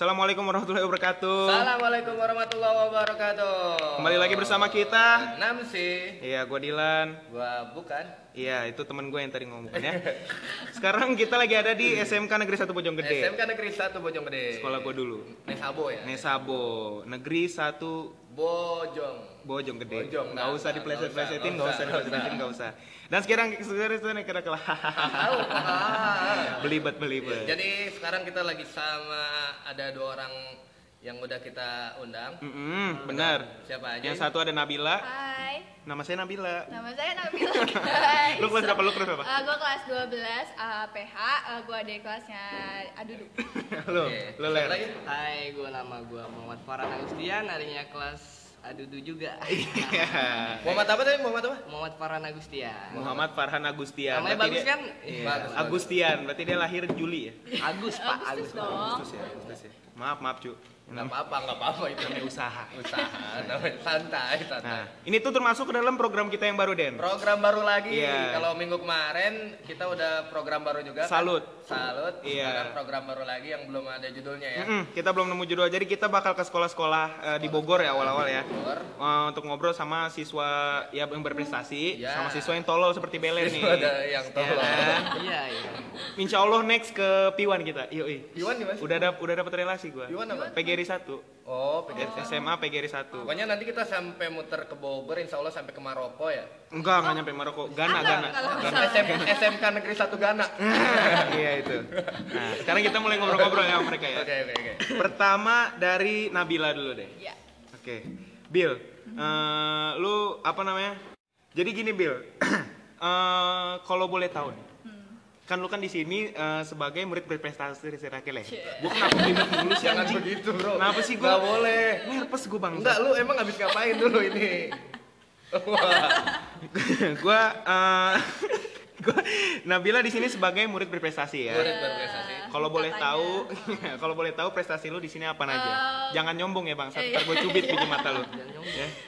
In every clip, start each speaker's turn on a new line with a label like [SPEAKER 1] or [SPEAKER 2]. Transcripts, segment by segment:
[SPEAKER 1] Assalamualaikum warahmatullahi wabarakatuh.
[SPEAKER 2] Assalamualaikum warahmatullahi wabarakatuh.
[SPEAKER 1] Kembali lagi bersama kita.
[SPEAKER 2] Namsi.
[SPEAKER 1] Iya, gua Dilan.
[SPEAKER 2] Gua bukan.
[SPEAKER 1] Iya, itu temen gue yang tadi ngomong ya. Sekarang kita lagi ada di SMK Negeri 1 Bojonggede.
[SPEAKER 2] SMK Negeri 1 Bojonggede.
[SPEAKER 1] Sekolah gua dulu.
[SPEAKER 2] Nesabo ya.
[SPEAKER 1] Nesabo, Negeri 1
[SPEAKER 2] Bojong.
[SPEAKER 1] Bojong gede.
[SPEAKER 2] Bojong,
[SPEAKER 1] nggak
[SPEAKER 2] nah,
[SPEAKER 1] usah
[SPEAKER 2] nah,
[SPEAKER 1] dipleset-plesetin,
[SPEAKER 2] nggak usah,
[SPEAKER 1] dipleset-plesetin, nggak usah. Dan sekarang sekarang itu nih kira kelah.
[SPEAKER 2] Tahu. Ah.
[SPEAKER 1] Belibet belibet.
[SPEAKER 2] Jadi sekarang kita lagi sama ada dua orang yang udah kita undang.
[SPEAKER 1] Mm-mm, benar.
[SPEAKER 2] Siapa aja?
[SPEAKER 1] Yang satu ada Nabila.
[SPEAKER 3] Hai,
[SPEAKER 1] Nama saya Nabila.
[SPEAKER 3] nama saya Nabila guys.
[SPEAKER 1] Lu kelas berapa? Lu kelas berapa?
[SPEAKER 3] Uh, gue kelas 12 uh, PH, uh, gue ada kelasnya Adudu.
[SPEAKER 1] Lu,
[SPEAKER 2] Oke.
[SPEAKER 1] lu?
[SPEAKER 4] Hai, gue nama gue Muhammad Farhan Agustian, adanya kelas Adudu juga.
[SPEAKER 1] Iya.
[SPEAKER 2] Muhammad apa tadi? Muhammad apa?
[SPEAKER 4] Muhammad Farhan Agustian.
[SPEAKER 1] Muhammad Farhan Agustian.
[SPEAKER 4] Namanya
[SPEAKER 1] Berarti
[SPEAKER 4] bagus
[SPEAKER 1] dia-
[SPEAKER 4] kan?
[SPEAKER 1] Iya.
[SPEAKER 2] Bagus.
[SPEAKER 1] Agustian. Berarti dia lahir Juli ya?
[SPEAKER 4] Agus Pak, Agus.
[SPEAKER 3] Agustus dong.
[SPEAKER 1] Agustus ya, Agustus ya. Maaf, maaf, cu.
[SPEAKER 2] Enggak apa-apa, enggak apa-apa itu.
[SPEAKER 1] Namanya usaha.
[SPEAKER 2] Usaha, namanya santai, santai.
[SPEAKER 1] Nah, ini tuh termasuk ke dalam program kita yang baru, Den.
[SPEAKER 2] Program baru lagi.
[SPEAKER 1] Iya.
[SPEAKER 2] Kalau minggu kemarin kita udah program baru juga. kan?
[SPEAKER 1] Salut.
[SPEAKER 2] Salut.
[SPEAKER 1] Iya.
[SPEAKER 2] Sekarang program baru lagi yang belum ada judulnya ya.
[SPEAKER 1] Mm-mm, kita belum nemu judul, jadi kita bakal ke sekolah-sekolah eh, di Bogor ya awal-awal ya.
[SPEAKER 2] Bogor.
[SPEAKER 1] Eh, untuk ngobrol sama siswa ya yang berprestasi,
[SPEAKER 2] Ya.
[SPEAKER 1] sama siswa yang tolol seperti Belen nih.
[SPEAKER 2] Ada yang
[SPEAKER 1] Ya
[SPEAKER 2] tolong.
[SPEAKER 1] kan?
[SPEAKER 4] Iya, iya.
[SPEAKER 1] Insya Allah next ke Piwan kita. Yoi.
[SPEAKER 2] Iwan nih mas?
[SPEAKER 1] Udah dap udah dapat relasi gua.
[SPEAKER 2] Iwan apa?
[SPEAKER 1] PGRI 1.
[SPEAKER 2] Oh, PGRI.
[SPEAKER 1] SMA PGRI 1.
[SPEAKER 2] Pokoknya nanti kita sampai muter ke Bogor, insya Allah sampai ke Maroko ya.
[SPEAKER 1] Enggak, enggak nyampe Maroko. Gana, Gana. Gana.
[SPEAKER 2] SM, SMK Negeri 1 Ghana.
[SPEAKER 1] iya itu. Nah, sekarang kita mulai ngobrol-ngobrol ya sama mereka ya.
[SPEAKER 2] Oke, oke, oke.
[SPEAKER 1] Pertama dari Nabila dulu deh.
[SPEAKER 3] Ya.
[SPEAKER 1] Oke, Bill, eh, lu apa namanya? Jadi gini Bill, Eh, kalau boleh tahu nih, kan lu kan di sini eh, sebagai murid berprestasi dari Serakele.
[SPEAKER 3] Cie.
[SPEAKER 1] Gua kenapa minat dulu sih
[SPEAKER 2] Jangan begitu bro.
[SPEAKER 1] Kenapa sih gua?
[SPEAKER 2] Nggak boleh.
[SPEAKER 1] Nervous gua bang.
[SPEAKER 2] Enggak, lu emang habis ngapain dulu ini? Wah.
[SPEAKER 1] gua, eh, gua Nabila di sini sebagai murid berprestasi ya.
[SPEAKER 2] Murid berprestasi.
[SPEAKER 1] Kalau boleh
[SPEAKER 3] Katanya.
[SPEAKER 1] tahu, kalau boleh tahu prestasi lu di sini apa aja?
[SPEAKER 3] Eh,
[SPEAKER 1] Jangan nyombong ya bang,
[SPEAKER 3] iya.
[SPEAKER 1] ntar gue cubit biji mata lu.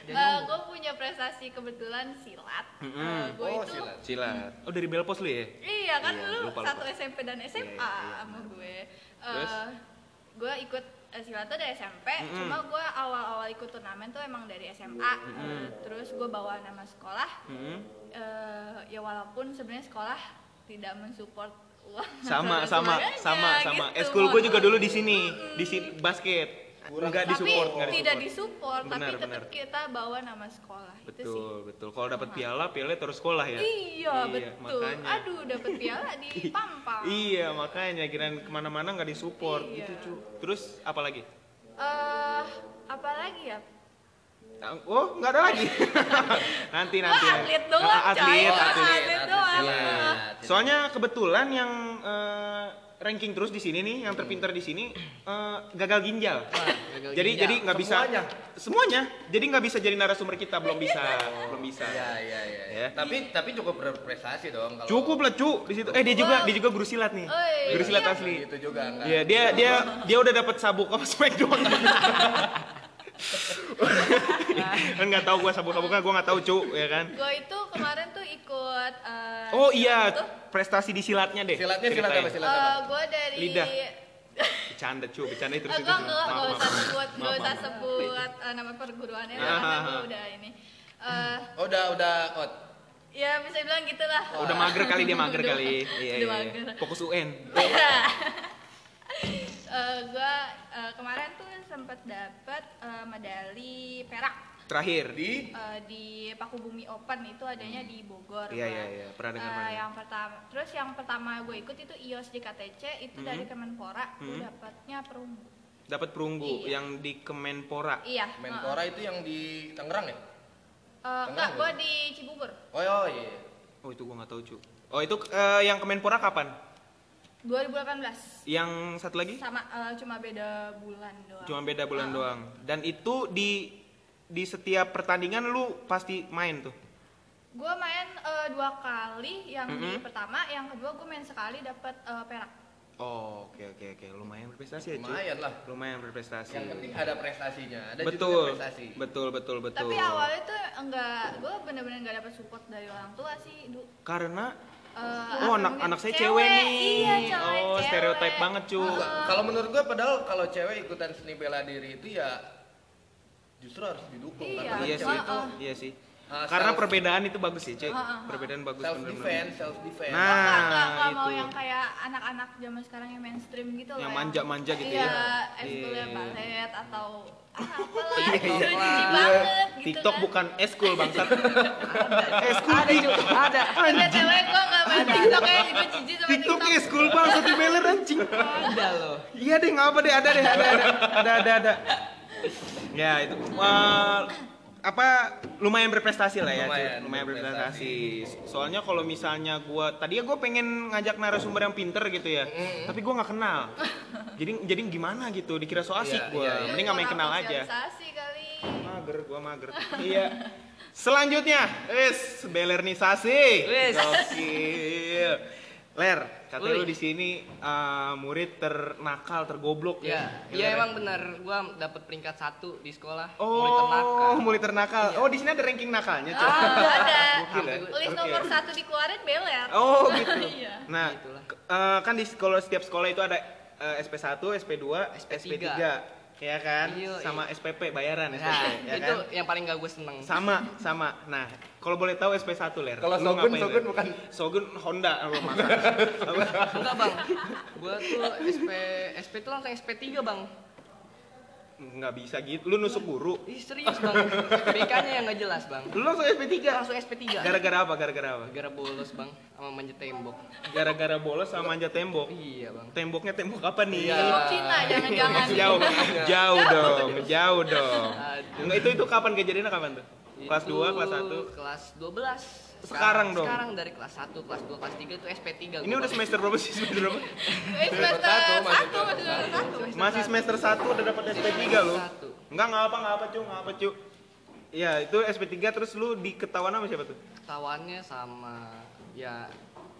[SPEAKER 1] Ya.
[SPEAKER 3] gue punya prestasi kebetulan silat.
[SPEAKER 1] Mm-mm.
[SPEAKER 3] gue
[SPEAKER 2] Oh,
[SPEAKER 3] itu
[SPEAKER 2] silat.
[SPEAKER 1] Silat. Oh dari Belpos lu ya?
[SPEAKER 3] Iya kan
[SPEAKER 1] Iya,
[SPEAKER 3] dulu
[SPEAKER 1] lupa,
[SPEAKER 3] satu
[SPEAKER 1] lupa.
[SPEAKER 3] SMP dan SMA
[SPEAKER 1] Iya, iya.
[SPEAKER 3] sama gue.
[SPEAKER 1] Terus?
[SPEAKER 3] Eh, gue ikut silat tuh dari SMP,
[SPEAKER 1] Mm-mm.
[SPEAKER 3] cuma gue awal-awal ikut turnamen tuh emang dari SMA. Eh, terus gue bawa nama sekolah.
[SPEAKER 1] Mm-mm.
[SPEAKER 3] eh, ya walaupun sebenarnya sekolah tidak mensupport uang
[SPEAKER 1] sama sama sama sama
[SPEAKER 3] gitu.
[SPEAKER 1] eskul gue juga dulu di sini di sini basket nggak
[SPEAKER 3] tapi
[SPEAKER 1] disupport. nggak
[SPEAKER 3] tidak
[SPEAKER 1] disupport
[SPEAKER 3] disupport
[SPEAKER 1] Benar,
[SPEAKER 3] tapi tetap
[SPEAKER 1] benar.
[SPEAKER 3] kita bawa nama sekolah itu sih.
[SPEAKER 1] betul. Betul kalau dapat piala piala terus sekolah ya?
[SPEAKER 3] Iya, betul.
[SPEAKER 1] makanya.
[SPEAKER 3] aduh dapat piala di pampang
[SPEAKER 1] iya makanya. Kirain ke mana-mana nggak disupport.
[SPEAKER 3] Iya.
[SPEAKER 1] gitu cu. Terus apa lagi?
[SPEAKER 3] Eh apa lagi ya?
[SPEAKER 1] Oh nggak ada lagi. Nanti
[SPEAKER 3] Wah,
[SPEAKER 1] nanti.
[SPEAKER 3] atlet doang
[SPEAKER 1] Ah, atlet
[SPEAKER 3] coy. Wah,
[SPEAKER 1] atlet
[SPEAKER 3] atlet doang.
[SPEAKER 1] Iya.
[SPEAKER 3] Ah.
[SPEAKER 1] soalnya kebetulan yang eh, ranking terus di sini nih yang terpintar di sini eh, gagal ginjal
[SPEAKER 4] gagal
[SPEAKER 1] jadi
[SPEAKER 4] ginjal.
[SPEAKER 1] jadi nggak bisa
[SPEAKER 2] Semuanya?
[SPEAKER 1] semuanya jadi nggak bisa jadi narasumber kita belum bisa belum bisa
[SPEAKER 2] Iya, iya, iya.
[SPEAKER 1] Ya.
[SPEAKER 2] Tapi tapi cukup berprestasi dong kalau
[SPEAKER 1] cukup lah cu di situ eh dia juga dia juga guru silat nih
[SPEAKER 3] Oi,
[SPEAKER 1] guru silat
[SPEAKER 3] iya.
[SPEAKER 1] asli
[SPEAKER 2] Itu juga enggak.
[SPEAKER 1] Iya dia dia dia udah dapat sabuk apa smackdown kan nggak tahu gua sabuk-sabuknya gua nggak tahu cu ya kan
[SPEAKER 3] gue itu kemarin tuh ikut eh,
[SPEAKER 1] oh iya
[SPEAKER 3] tuh.
[SPEAKER 1] prestasi di silatnya deh
[SPEAKER 2] Silatnya silat apa? Silat apa?
[SPEAKER 3] gue dari
[SPEAKER 1] Lidah. bercanda cu bercanda
[SPEAKER 3] Enggak,
[SPEAKER 1] terus.
[SPEAKER 3] enggak, enggak
[SPEAKER 1] maaf,
[SPEAKER 3] usah sebut, enggak
[SPEAKER 1] Maaf,
[SPEAKER 3] usah sebut eh, nama perguruannya
[SPEAKER 1] Ah,
[SPEAKER 3] karena
[SPEAKER 1] ah,
[SPEAKER 3] gue
[SPEAKER 1] ah.
[SPEAKER 3] udah ini. Eh,
[SPEAKER 2] Oh, udah udah out.
[SPEAKER 3] ya bisa bilang gitulah.
[SPEAKER 1] udah mager kali dia mager kali iya
[SPEAKER 3] udah
[SPEAKER 1] iya
[SPEAKER 3] mager.
[SPEAKER 1] fokus UN
[SPEAKER 3] Eh, gua eh, kemarin tuh sempat dapat eh, medali perak
[SPEAKER 1] terakhir
[SPEAKER 2] Di
[SPEAKER 3] eh, di Pakubumi Open itu adanya di Bogor.
[SPEAKER 1] Iya, iya, iya. Pernah dengar, dengar.
[SPEAKER 3] yang pertama, terus yang pertama gue ikut itu IOS di KTC itu dari Kemenpora, gue
[SPEAKER 1] Hmm.
[SPEAKER 3] dapatnya perunggu.
[SPEAKER 1] dapat perunggu
[SPEAKER 3] Iya.
[SPEAKER 1] yang di Kemenpora
[SPEAKER 3] Iya.
[SPEAKER 2] Menpora itu yang di Tangerang ya?
[SPEAKER 3] Eh, enggak, gue di Cibubur.
[SPEAKER 2] Oh, oh iya.
[SPEAKER 1] oh itu gua nggak tahu cu oh itu eh, yang Kemenpora kapan
[SPEAKER 3] 2018
[SPEAKER 1] yang satu lagi
[SPEAKER 3] sama eh, cuma beda bulan doang.
[SPEAKER 1] cuma beda bulan
[SPEAKER 3] Ah.
[SPEAKER 1] doang dan itu di di setiap pertandingan lu pasti main tuh
[SPEAKER 3] Gue main eh, dua kali, yang di
[SPEAKER 1] Mhm.
[SPEAKER 3] pertama, yang kedua gue main sekali dapat eh, perak.
[SPEAKER 1] oh oke oke oke lumayan berprestasi ya cu
[SPEAKER 2] Lumayan lah.
[SPEAKER 1] lumayan berprestasi
[SPEAKER 2] Yang penting ada prestasinya, ada
[SPEAKER 1] betul
[SPEAKER 2] prestasi.
[SPEAKER 1] betul betul betul
[SPEAKER 3] Tapi awalnya tuh enggak, gue bener-bener nggak dapat support dari orang tua sih. Du.
[SPEAKER 1] karena
[SPEAKER 3] eh,
[SPEAKER 1] Oh, anak anak saya cewek nih.
[SPEAKER 3] Iya, cewek.
[SPEAKER 1] oh,
[SPEAKER 3] cewek.
[SPEAKER 1] stereotip banget, cu.
[SPEAKER 2] Enggak, Kalau menurut gua padahal kalau cewek ikutan seni bela diri itu ya justru harus didukung
[SPEAKER 3] Iya.
[SPEAKER 2] karena
[SPEAKER 1] Iya sih.
[SPEAKER 2] cewek itu
[SPEAKER 1] Iya sih.
[SPEAKER 2] Ah,
[SPEAKER 1] Karena
[SPEAKER 2] self-
[SPEAKER 1] perbedaan itu bagus sih, Cek.
[SPEAKER 3] Ah, ah, ah.
[SPEAKER 1] Perbedaan bagus
[SPEAKER 2] self
[SPEAKER 1] bener-bener.
[SPEAKER 2] defense, self defense.
[SPEAKER 1] Nah,
[SPEAKER 3] Nggak, nggak, nggak mau
[SPEAKER 1] itu.
[SPEAKER 3] yang kayak anak-anak zaman sekarang yang mainstream gitu loh.
[SPEAKER 1] Yang manja-manja gitu
[SPEAKER 3] iya,
[SPEAKER 1] ya.
[SPEAKER 3] Eskulnya
[SPEAKER 1] Iya.
[SPEAKER 3] balet atau ah, apalah
[SPEAKER 1] Iya,
[SPEAKER 3] gitu,
[SPEAKER 1] iya. Iya.
[SPEAKER 3] banget gitu
[SPEAKER 1] TikTok
[SPEAKER 3] kan.
[SPEAKER 1] bukan eskul bangsat. eskul
[SPEAKER 4] Ada juga, ada.
[SPEAKER 3] Ada cewek gua nggak main TikTok ya juga jijik sama
[SPEAKER 1] TikTok
[SPEAKER 3] TikTok.
[SPEAKER 1] eskul bangsat di beler anjing.
[SPEAKER 4] Ada loh.
[SPEAKER 1] Iya deh, nggak apa deh, ada deh, ada, ada, ada, ada, ada. Ya itu, wah, apa lumayan berprestasi lah ya.
[SPEAKER 2] Lumayan
[SPEAKER 1] lumayan berprestasi.
[SPEAKER 2] berprestasi.
[SPEAKER 1] Soalnya kalau misalnya gua, tadi ya gue pengen ngajak narasumber yang pinter gitu ya, tapi gua nggak kenal. Jadi jadi gimana gitu, dikira so asik
[SPEAKER 2] Iya,
[SPEAKER 1] gua,
[SPEAKER 2] iya, iya.
[SPEAKER 1] mending nggak main kenal aja.
[SPEAKER 3] kali.
[SPEAKER 1] Mager, gua mager. iya. Selanjutnya, wis belernisasi. Gokil. Ler, katanya
[SPEAKER 4] Woi.
[SPEAKER 1] lu di sini uh, murid ternakal, tergoblok
[SPEAKER 4] Ya,
[SPEAKER 1] ya.
[SPEAKER 4] iya
[SPEAKER 1] Ler,
[SPEAKER 4] emang benar. Gua dapat peringkat satu di sekolah.
[SPEAKER 1] Oh,
[SPEAKER 4] Murid ternakal.
[SPEAKER 1] murid ternakal. Oh, di sini ada ranking nakalnya, Cok.
[SPEAKER 3] Ah, ada.
[SPEAKER 1] Gokil ya.
[SPEAKER 3] List
[SPEAKER 1] Oke.
[SPEAKER 3] nomor satu dikeluarin beler.
[SPEAKER 1] Oh, gitu.
[SPEAKER 3] Iya.
[SPEAKER 1] Nah,
[SPEAKER 4] Itulah.
[SPEAKER 1] eh, kan di sekolah setiap sekolah itu ada eh, SP1, SP2,
[SPEAKER 4] SP3.
[SPEAKER 1] SP3. Ya kan?
[SPEAKER 4] Iya,
[SPEAKER 1] Sama SPP bayaran
[SPEAKER 4] Nah,
[SPEAKER 1] SPP, ya
[SPEAKER 4] itu
[SPEAKER 1] kan?
[SPEAKER 4] yang paling gak gue seneng.
[SPEAKER 1] Sama, sama. Nah, kalau boleh tahu SP1 ler.
[SPEAKER 2] Kalau Shogun
[SPEAKER 1] Ler?
[SPEAKER 2] bukan
[SPEAKER 1] Shogun Honda. Apa?
[SPEAKER 4] Enggak bang, gua tuh SP SP tuh langsung SP3 bang.
[SPEAKER 1] Nggak bisa gitu. Lu nusuk guru.
[SPEAKER 4] Ih serius bang, BK-nya yang nggak jelas bang.
[SPEAKER 1] Lu langsung SP3.
[SPEAKER 4] Langsung SP3.
[SPEAKER 1] Gara-gara apa? Gara-gara apa?
[SPEAKER 4] Gara bolos bang, sama manjat tembok.
[SPEAKER 1] Gara-gara bolos sama manjat tembok.
[SPEAKER 4] Iya bang.
[SPEAKER 1] Temboknya tembok apa nih?
[SPEAKER 2] Iya.
[SPEAKER 3] Tembok Cina jangan-jangan.
[SPEAKER 1] jauh, jauh dong, jauh dong.
[SPEAKER 4] Aduh.
[SPEAKER 1] Enggak itu itu kapan kejadiannya kapan tuh? Kelas
[SPEAKER 4] Itu
[SPEAKER 1] 2, kelas 1.
[SPEAKER 4] Kelas 12.
[SPEAKER 1] Sekarang dong?
[SPEAKER 4] Sekarang dari kelas 1, kelas 2, kelas 3 itu SP3.
[SPEAKER 1] Ini udah semester berapa sih? Semester berapa?
[SPEAKER 3] Eh, semester
[SPEAKER 2] Satu,
[SPEAKER 3] satu,
[SPEAKER 2] masih
[SPEAKER 3] masih semester satu.
[SPEAKER 1] Masih semester 1 udah dapat SP3 lu.
[SPEAKER 4] Satu.
[SPEAKER 1] Enggak, enggak apa, enggak apa, Cu, enggak apa, Cu. Iya, itu SP3 terus lu diketahuan sama siapa tuh?
[SPEAKER 4] Ketahuannya sama ya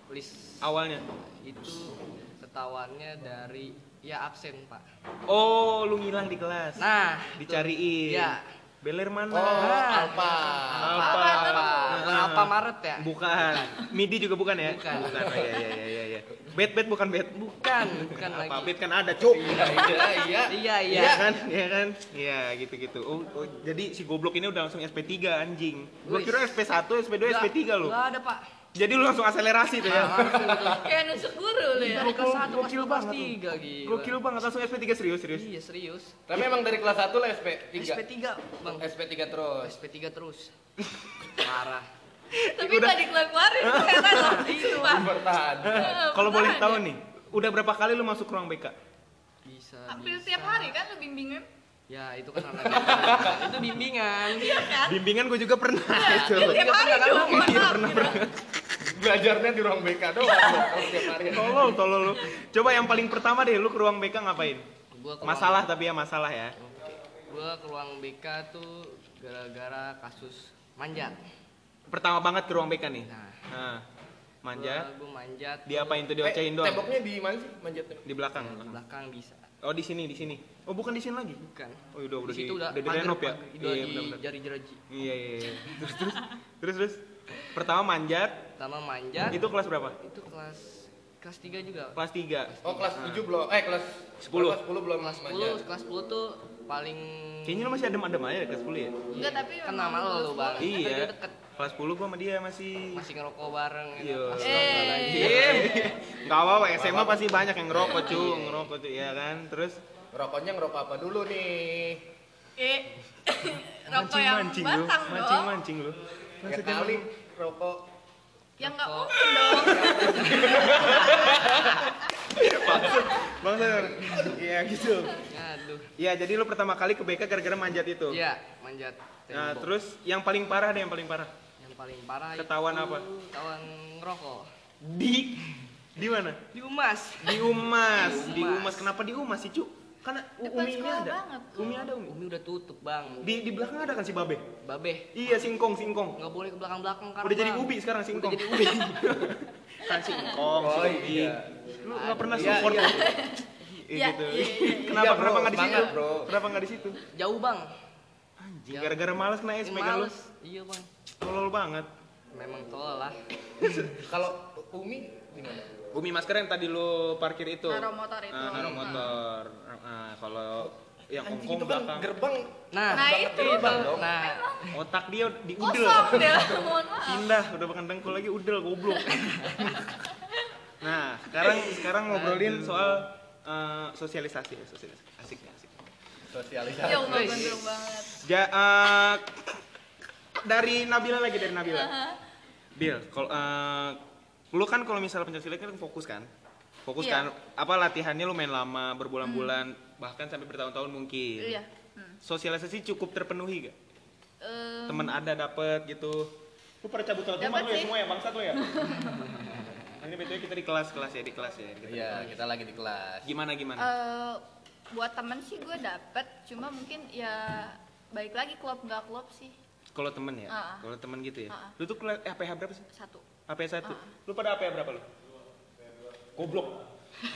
[SPEAKER 4] list
[SPEAKER 1] Awalnya.
[SPEAKER 4] itu ketahuannya dari ya absen pak.
[SPEAKER 1] Oh, lu ngilang di kelas.
[SPEAKER 4] Nah,
[SPEAKER 1] Dicariin.
[SPEAKER 4] Iya.
[SPEAKER 1] Beler mana?
[SPEAKER 2] Oh,
[SPEAKER 4] Nah.
[SPEAKER 2] Alfa.
[SPEAKER 1] Apa?
[SPEAKER 4] apa? Apa?
[SPEAKER 1] Ah.
[SPEAKER 4] Apa Maret ya?
[SPEAKER 1] Bukan. Midi juga bukan ya?
[SPEAKER 4] Bukan.
[SPEAKER 1] Bukan. Oh, iya, iya, iya, iya, iya. Bet, bet bukan bet.
[SPEAKER 4] Bukan, bukan
[SPEAKER 1] Apa
[SPEAKER 4] lagi.
[SPEAKER 1] bet kan ada, Cuk.
[SPEAKER 2] Iya, iya, iya.
[SPEAKER 4] Iya, iya.
[SPEAKER 1] Iya kan? Iya kan? Iya, gitu-gitu. Oh, oh, jadi si goblok ini udah langsung SP3 anjing. Gua kira SP1, SP2,
[SPEAKER 4] Nggak-
[SPEAKER 1] SP3 lu.
[SPEAKER 4] nggak ada pak.
[SPEAKER 1] Jadi lu langsung akselerasi tuh ya.
[SPEAKER 4] Tuh.
[SPEAKER 3] Kayak nusuk guru lu ya.
[SPEAKER 4] Dari kelas 1, kelas
[SPEAKER 1] Gokil
[SPEAKER 4] 2, kelas
[SPEAKER 1] banget
[SPEAKER 4] 3 gitu.
[SPEAKER 1] Gokil banget langsung SP3 serius, serius.
[SPEAKER 4] Iya serius.
[SPEAKER 2] Tapi emang dari kelas 1 lah SP3.
[SPEAKER 4] SP3 bang.
[SPEAKER 2] SP3 terus.
[SPEAKER 4] SP3 terus. Parah.
[SPEAKER 3] Tapi tadi dikeluarin heran loh. Sumpah.
[SPEAKER 2] Bertahan.
[SPEAKER 1] Kalau boleh
[SPEAKER 3] Bertahan
[SPEAKER 1] tahu
[SPEAKER 3] ya.
[SPEAKER 1] nih, udah berapa kali lu masuk ruang BK?
[SPEAKER 4] Bisa.
[SPEAKER 3] Hampir tiap hari kan lu bimbingan.
[SPEAKER 4] Ya itu kan anak itu bimbingan.
[SPEAKER 3] Iya kan?
[SPEAKER 1] Bimbingan gue juga pernah itu.
[SPEAKER 3] Iya, tiap hari
[SPEAKER 4] pernah,
[SPEAKER 3] dong.
[SPEAKER 1] Iya, pernah,
[SPEAKER 3] gitu.
[SPEAKER 2] Belajarnya di ruang BK doang. Kalau tiap hari.
[SPEAKER 1] Tolol, tolol lu. Coba yang paling pertama deh, lu ke ruang BK ngapain?
[SPEAKER 4] Gua ke
[SPEAKER 1] Masalah
[SPEAKER 4] ruang-
[SPEAKER 1] tapi ya masalah ya.
[SPEAKER 4] Gua ke ruang BK tuh gara-gara kasus manjat.
[SPEAKER 1] Pertama banget ke ruang BK nih.
[SPEAKER 4] Nah,
[SPEAKER 1] Nah, manjat.
[SPEAKER 4] Gua, gua manjat.
[SPEAKER 1] Diapain tuh
[SPEAKER 2] Eh,
[SPEAKER 1] diocehin doang?
[SPEAKER 2] Temboknya di mana sih manjatnya?
[SPEAKER 1] Di belakang.
[SPEAKER 4] Di belakang bisa.
[SPEAKER 1] Oh di sini, di sini. Oh bukan di sini lagi.
[SPEAKER 4] Bukan.
[SPEAKER 1] Oh udah udah
[SPEAKER 4] di situ
[SPEAKER 1] di,
[SPEAKER 4] udah
[SPEAKER 1] udah direnov ya.
[SPEAKER 4] Udah
[SPEAKER 1] Iya
[SPEAKER 4] di
[SPEAKER 1] benar-benar.
[SPEAKER 4] jari-jari.
[SPEAKER 1] Iya iya. iya. Terus terus terus terus. Pertama manjat.
[SPEAKER 4] Pertama manjat.
[SPEAKER 1] Itu kelas berapa?
[SPEAKER 4] itu kelas kelas 3 juga.
[SPEAKER 1] Kelas 3
[SPEAKER 2] Oh, kelas 7 belum. Eh, kelas
[SPEAKER 1] 10.
[SPEAKER 2] Kelas 10 belum
[SPEAKER 4] Kelas
[SPEAKER 2] manjat.
[SPEAKER 4] 10, kelas 10 tuh paling
[SPEAKER 1] Kayaknya lu masih adem-adem aja di kelas 10 ya?
[SPEAKER 3] Enggak, tapi
[SPEAKER 4] kan
[SPEAKER 3] memang
[SPEAKER 4] nama lo
[SPEAKER 3] lulus
[SPEAKER 4] bang.
[SPEAKER 3] boleh.
[SPEAKER 1] Iya. Kelas 10 gua sama dia masih
[SPEAKER 4] Masih ngerokok bareng. gitu.
[SPEAKER 1] Iya.
[SPEAKER 4] Astagfirullahaladzim.
[SPEAKER 1] Enggak apa-apa, SMA pasti banyak yang ngerokok, cu, ngerokok tuh ya kan. Terus
[SPEAKER 2] Rokoknya ngerokok apa dulu nih?
[SPEAKER 3] Eh, rokok yang
[SPEAKER 1] mancing lu,
[SPEAKER 3] batang dong.
[SPEAKER 1] mancing-mancing lu.
[SPEAKER 2] Ya kali rokok
[SPEAKER 3] Yang nggak mungkin dong.
[SPEAKER 1] Bang Sir. Iya gitu.
[SPEAKER 4] Aduh.
[SPEAKER 1] Iya, jadi lu pertama kali ke BK gara-gara manjat itu.
[SPEAKER 4] Iya, manjat.
[SPEAKER 1] Nah,
[SPEAKER 4] tembok.
[SPEAKER 1] terus yang paling parah deh, yang paling parah.
[SPEAKER 4] yang paling parah
[SPEAKER 1] Ketahuan
[SPEAKER 4] itu
[SPEAKER 1] apa?
[SPEAKER 4] Ketahuan ngerokok.
[SPEAKER 1] Di di mana?
[SPEAKER 4] Di Umas.
[SPEAKER 1] Di Umas. Di
[SPEAKER 4] Umas.
[SPEAKER 1] Umas. Kenapa di Umas sih, Cu? Karena
[SPEAKER 3] Depan
[SPEAKER 1] Umi ini ada.
[SPEAKER 3] banget.
[SPEAKER 1] Umi ada Umi.
[SPEAKER 4] Umi udah tutup, Bang.
[SPEAKER 1] Di di belakang ada kan si Babe?
[SPEAKER 4] Babe,
[SPEAKER 1] Iya, singkong, singkong.
[SPEAKER 4] nggak boleh ke belakang-belakang kan.
[SPEAKER 1] Udah jadi ubi sekarang singkong.
[SPEAKER 4] Udah jadi ubi.
[SPEAKER 1] kan singkong,
[SPEAKER 2] Oh,
[SPEAKER 1] si ubi.
[SPEAKER 2] iya.
[SPEAKER 1] Lu nggak pernah
[SPEAKER 2] Iya,
[SPEAKER 1] support.
[SPEAKER 2] iya.
[SPEAKER 1] Iya,
[SPEAKER 3] Iya,
[SPEAKER 1] gitu.
[SPEAKER 3] iya, iya.
[SPEAKER 1] Kenapa
[SPEAKER 2] Iya, bro.
[SPEAKER 1] kenapa nggak di situ?
[SPEAKER 2] Bro.
[SPEAKER 1] Kenapa nggak di situ?
[SPEAKER 4] Jauh, Bang.
[SPEAKER 1] Anjing, gara-gara malas kena es
[SPEAKER 4] Yang
[SPEAKER 1] megang lu.
[SPEAKER 4] Iya, Bang.
[SPEAKER 1] Tolol banget.
[SPEAKER 4] memang tolol lah
[SPEAKER 2] Kalau Umi gimana?
[SPEAKER 1] Umi masker yang tadi lu parkir itu.
[SPEAKER 3] Naruh motor itu.
[SPEAKER 1] Ah, naruh motor. Ah, kalau yang
[SPEAKER 2] Anjing
[SPEAKER 1] kongkong
[SPEAKER 2] itu kan
[SPEAKER 1] belakang.
[SPEAKER 2] gerbang
[SPEAKER 4] nah,
[SPEAKER 3] Nah, itu.
[SPEAKER 2] gerbang dong.
[SPEAKER 4] nah
[SPEAKER 1] Otak dia diudel.
[SPEAKER 3] Kosong deh, mohon maaf.
[SPEAKER 1] Pindah, udah makan dengkul lagi udel goblok. nah, sekarang sekarang ngobrolin soal eh, sosialisasi ya, sosialisasi. Asik nih, asik.
[SPEAKER 2] Sosialisasi.
[SPEAKER 3] Ya banget.
[SPEAKER 1] Ja, eh, dari Nabila lagi dari Nabila. Bil, kalau eh, lu kan kalau misalnya pencaksilat kan fokus kan? Fokus
[SPEAKER 3] Iya.
[SPEAKER 1] kan? Apa latihannya lu main lama, berbulan-bulan, bahkan sampai bertahun-tahun mungkin.
[SPEAKER 3] Iya. Hmm.
[SPEAKER 1] Sosialisasi cukup terpenuhi gak?
[SPEAKER 3] Eh,
[SPEAKER 1] Temen ada dapet gitu. Lu pada cabut
[SPEAKER 3] Dapet
[SPEAKER 1] lu ya semua ya bangsat lu ya. Ini betul kita di kelas kelas ya di kelas ya. Kita di
[SPEAKER 2] Iya,
[SPEAKER 1] kelas.
[SPEAKER 2] kita lagi di kelas.
[SPEAKER 1] Gimana gimana?
[SPEAKER 3] eh, buat temen sih gue dapet, cuma mungkin ya baik lagi klub nggak klub sih
[SPEAKER 1] Kalau temen ya, kalau temen gitu ya. Lu tuh eh, APH berapa sih?
[SPEAKER 3] satu.
[SPEAKER 1] APH satu.
[SPEAKER 3] Ah,
[SPEAKER 1] Lu pada APH berapa lu? Goblok.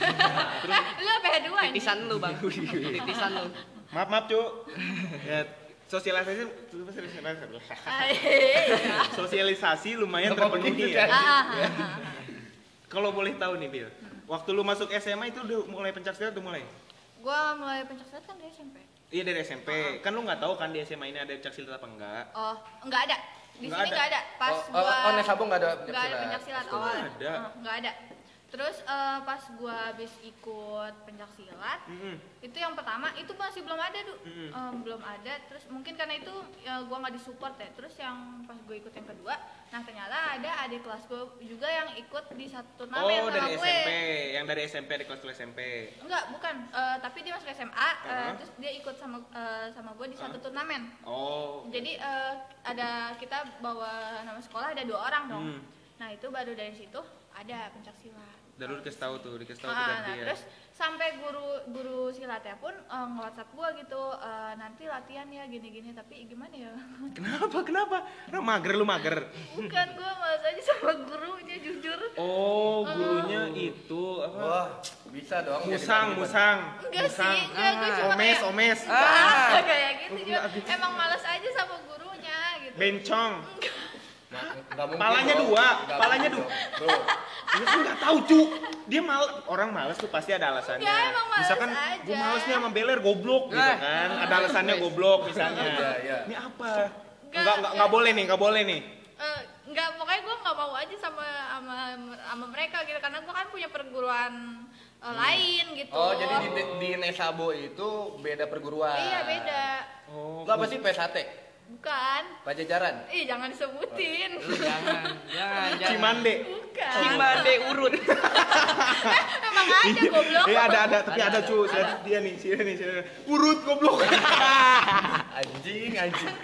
[SPEAKER 3] Lu apa ya dua ini?
[SPEAKER 4] titisan lu bang titisan lu
[SPEAKER 1] Maaf maaf cu. ya sosialisasi sosialisasi lumayan
[SPEAKER 2] Apa
[SPEAKER 1] terpenuhi
[SPEAKER 2] begitu,
[SPEAKER 1] ya.
[SPEAKER 2] Cak?
[SPEAKER 3] Ah, ah, ah, ah.
[SPEAKER 1] Kalau boleh tahu nih Bil, waktu lu masuk SMA itu udah mulai pencaksilat udah mulai?
[SPEAKER 3] Gua mulai pencaksilat kan dari SMP.
[SPEAKER 1] Iya dari SMP. Kan lu nggak tahu kan di SMA ini ada pencaksilat apa enggak?
[SPEAKER 3] Oh, enggak ada. Di
[SPEAKER 1] Nggak
[SPEAKER 3] sini
[SPEAKER 1] ada?
[SPEAKER 3] enggak ada. Pas
[SPEAKER 2] Oh,
[SPEAKER 3] gua
[SPEAKER 2] oh, oh, Nesabo nggak ada
[SPEAKER 3] nggak ada pencaksilat
[SPEAKER 1] Oh,
[SPEAKER 3] awal.
[SPEAKER 1] nggak ada.
[SPEAKER 3] Terus eh, pas gua habis ikut pencaksilat,
[SPEAKER 1] Mm-mm.
[SPEAKER 3] itu yang pertama itu masih belum ada tuh
[SPEAKER 1] Mm-mm.
[SPEAKER 3] Em, belum ada terus mungkin karena itu ya, gua nggak disupport ya terus yang pas gue ikut yang kedua nah ternyata ada adik kelas gue juga yang ikut di satu turnamen
[SPEAKER 1] Oh
[SPEAKER 3] sama
[SPEAKER 1] dari
[SPEAKER 3] gue
[SPEAKER 1] SMP, yang dari SMP di kelas SMP.
[SPEAKER 3] enggak bukan Eh, tapi dia masuk SMA eh,
[SPEAKER 1] Uh-huh.
[SPEAKER 3] terus dia ikut sama eh, sama gue di satu turnamen
[SPEAKER 1] Oh.
[SPEAKER 3] jadi eh, ada kita bawa nama sekolah ada dua orang dong
[SPEAKER 1] Hmm.
[SPEAKER 3] nah itu baru dari situ ada pencaksilat
[SPEAKER 1] Dan lu dikasih tahu tuh, dikasih tahu tuh
[SPEAKER 3] Ah,
[SPEAKER 1] dari
[SPEAKER 3] nah
[SPEAKER 1] dia.
[SPEAKER 3] terus sampai guru guru silatnya pun eh, nge-WhatsApp gua gitu eh, nanti latihan ya gini-gini tapi gimana ya
[SPEAKER 1] Kenapa? Kenapa? Kenapa mager lu mager?
[SPEAKER 3] bukan gua males aja sama gurunya jujur
[SPEAKER 1] Oh, gurunya itu apa?
[SPEAKER 2] Wah, bisa dong.
[SPEAKER 1] Musang, musang.
[SPEAKER 3] enggak
[SPEAKER 1] musang.
[SPEAKER 3] sih enggak gue cuma
[SPEAKER 1] Omes,
[SPEAKER 3] kayak
[SPEAKER 1] omes.
[SPEAKER 3] Ah, kayak gitu juga
[SPEAKER 1] Enggak.
[SPEAKER 3] emang males aja sama gurunya gitu
[SPEAKER 1] Bencong.
[SPEAKER 2] Nah, nggak mungkin,
[SPEAKER 1] Palanya
[SPEAKER 2] bro.
[SPEAKER 1] dua,
[SPEAKER 2] Nggak
[SPEAKER 1] palanya
[SPEAKER 2] mungkin,
[SPEAKER 1] dua.
[SPEAKER 2] Bro,
[SPEAKER 1] Lu nggak tahu cu. Dia mal orang males tuh pasti ada alasannya.
[SPEAKER 3] Enggak, emang males
[SPEAKER 1] misalkan
[SPEAKER 3] aja.
[SPEAKER 1] gue males nih sama beler goblok gitu
[SPEAKER 4] Eh.
[SPEAKER 1] kan. Ada alasannya goblok misalnya.
[SPEAKER 2] Iya, iya.
[SPEAKER 1] Ini apa?
[SPEAKER 3] Nggak,
[SPEAKER 1] Enggak enggak enggak boleh nih, enggak boleh nih.
[SPEAKER 3] Eh, enggak pokoknya gue nggak mau aja sama sama sama mereka gitu karena gue kan punya perguruan eh, lain gitu
[SPEAKER 2] Oh, jadi di, di Nesabo itu beda perguruan.
[SPEAKER 3] iya beda
[SPEAKER 1] Oh,
[SPEAKER 2] Lu apa sih PSAT?
[SPEAKER 3] Bukan
[SPEAKER 2] Pajajaran?
[SPEAKER 3] ih jangan disebutin
[SPEAKER 4] jangan jangan jangan
[SPEAKER 1] Cimande.
[SPEAKER 3] bukan
[SPEAKER 4] Cimande urut
[SPEAKER 3] emang ada goblok
[SPEAKER 1] Iya ada ada tapi ada,
[SPEAKER 4] Ada,
[SPEAKER 1] cu.
[SPEAKER 4] ada.
[SPEAKER 1] Lihat dia nih, sini nih, sini. Urut goblok.
[SPEAKER 2] Anjing, anjing.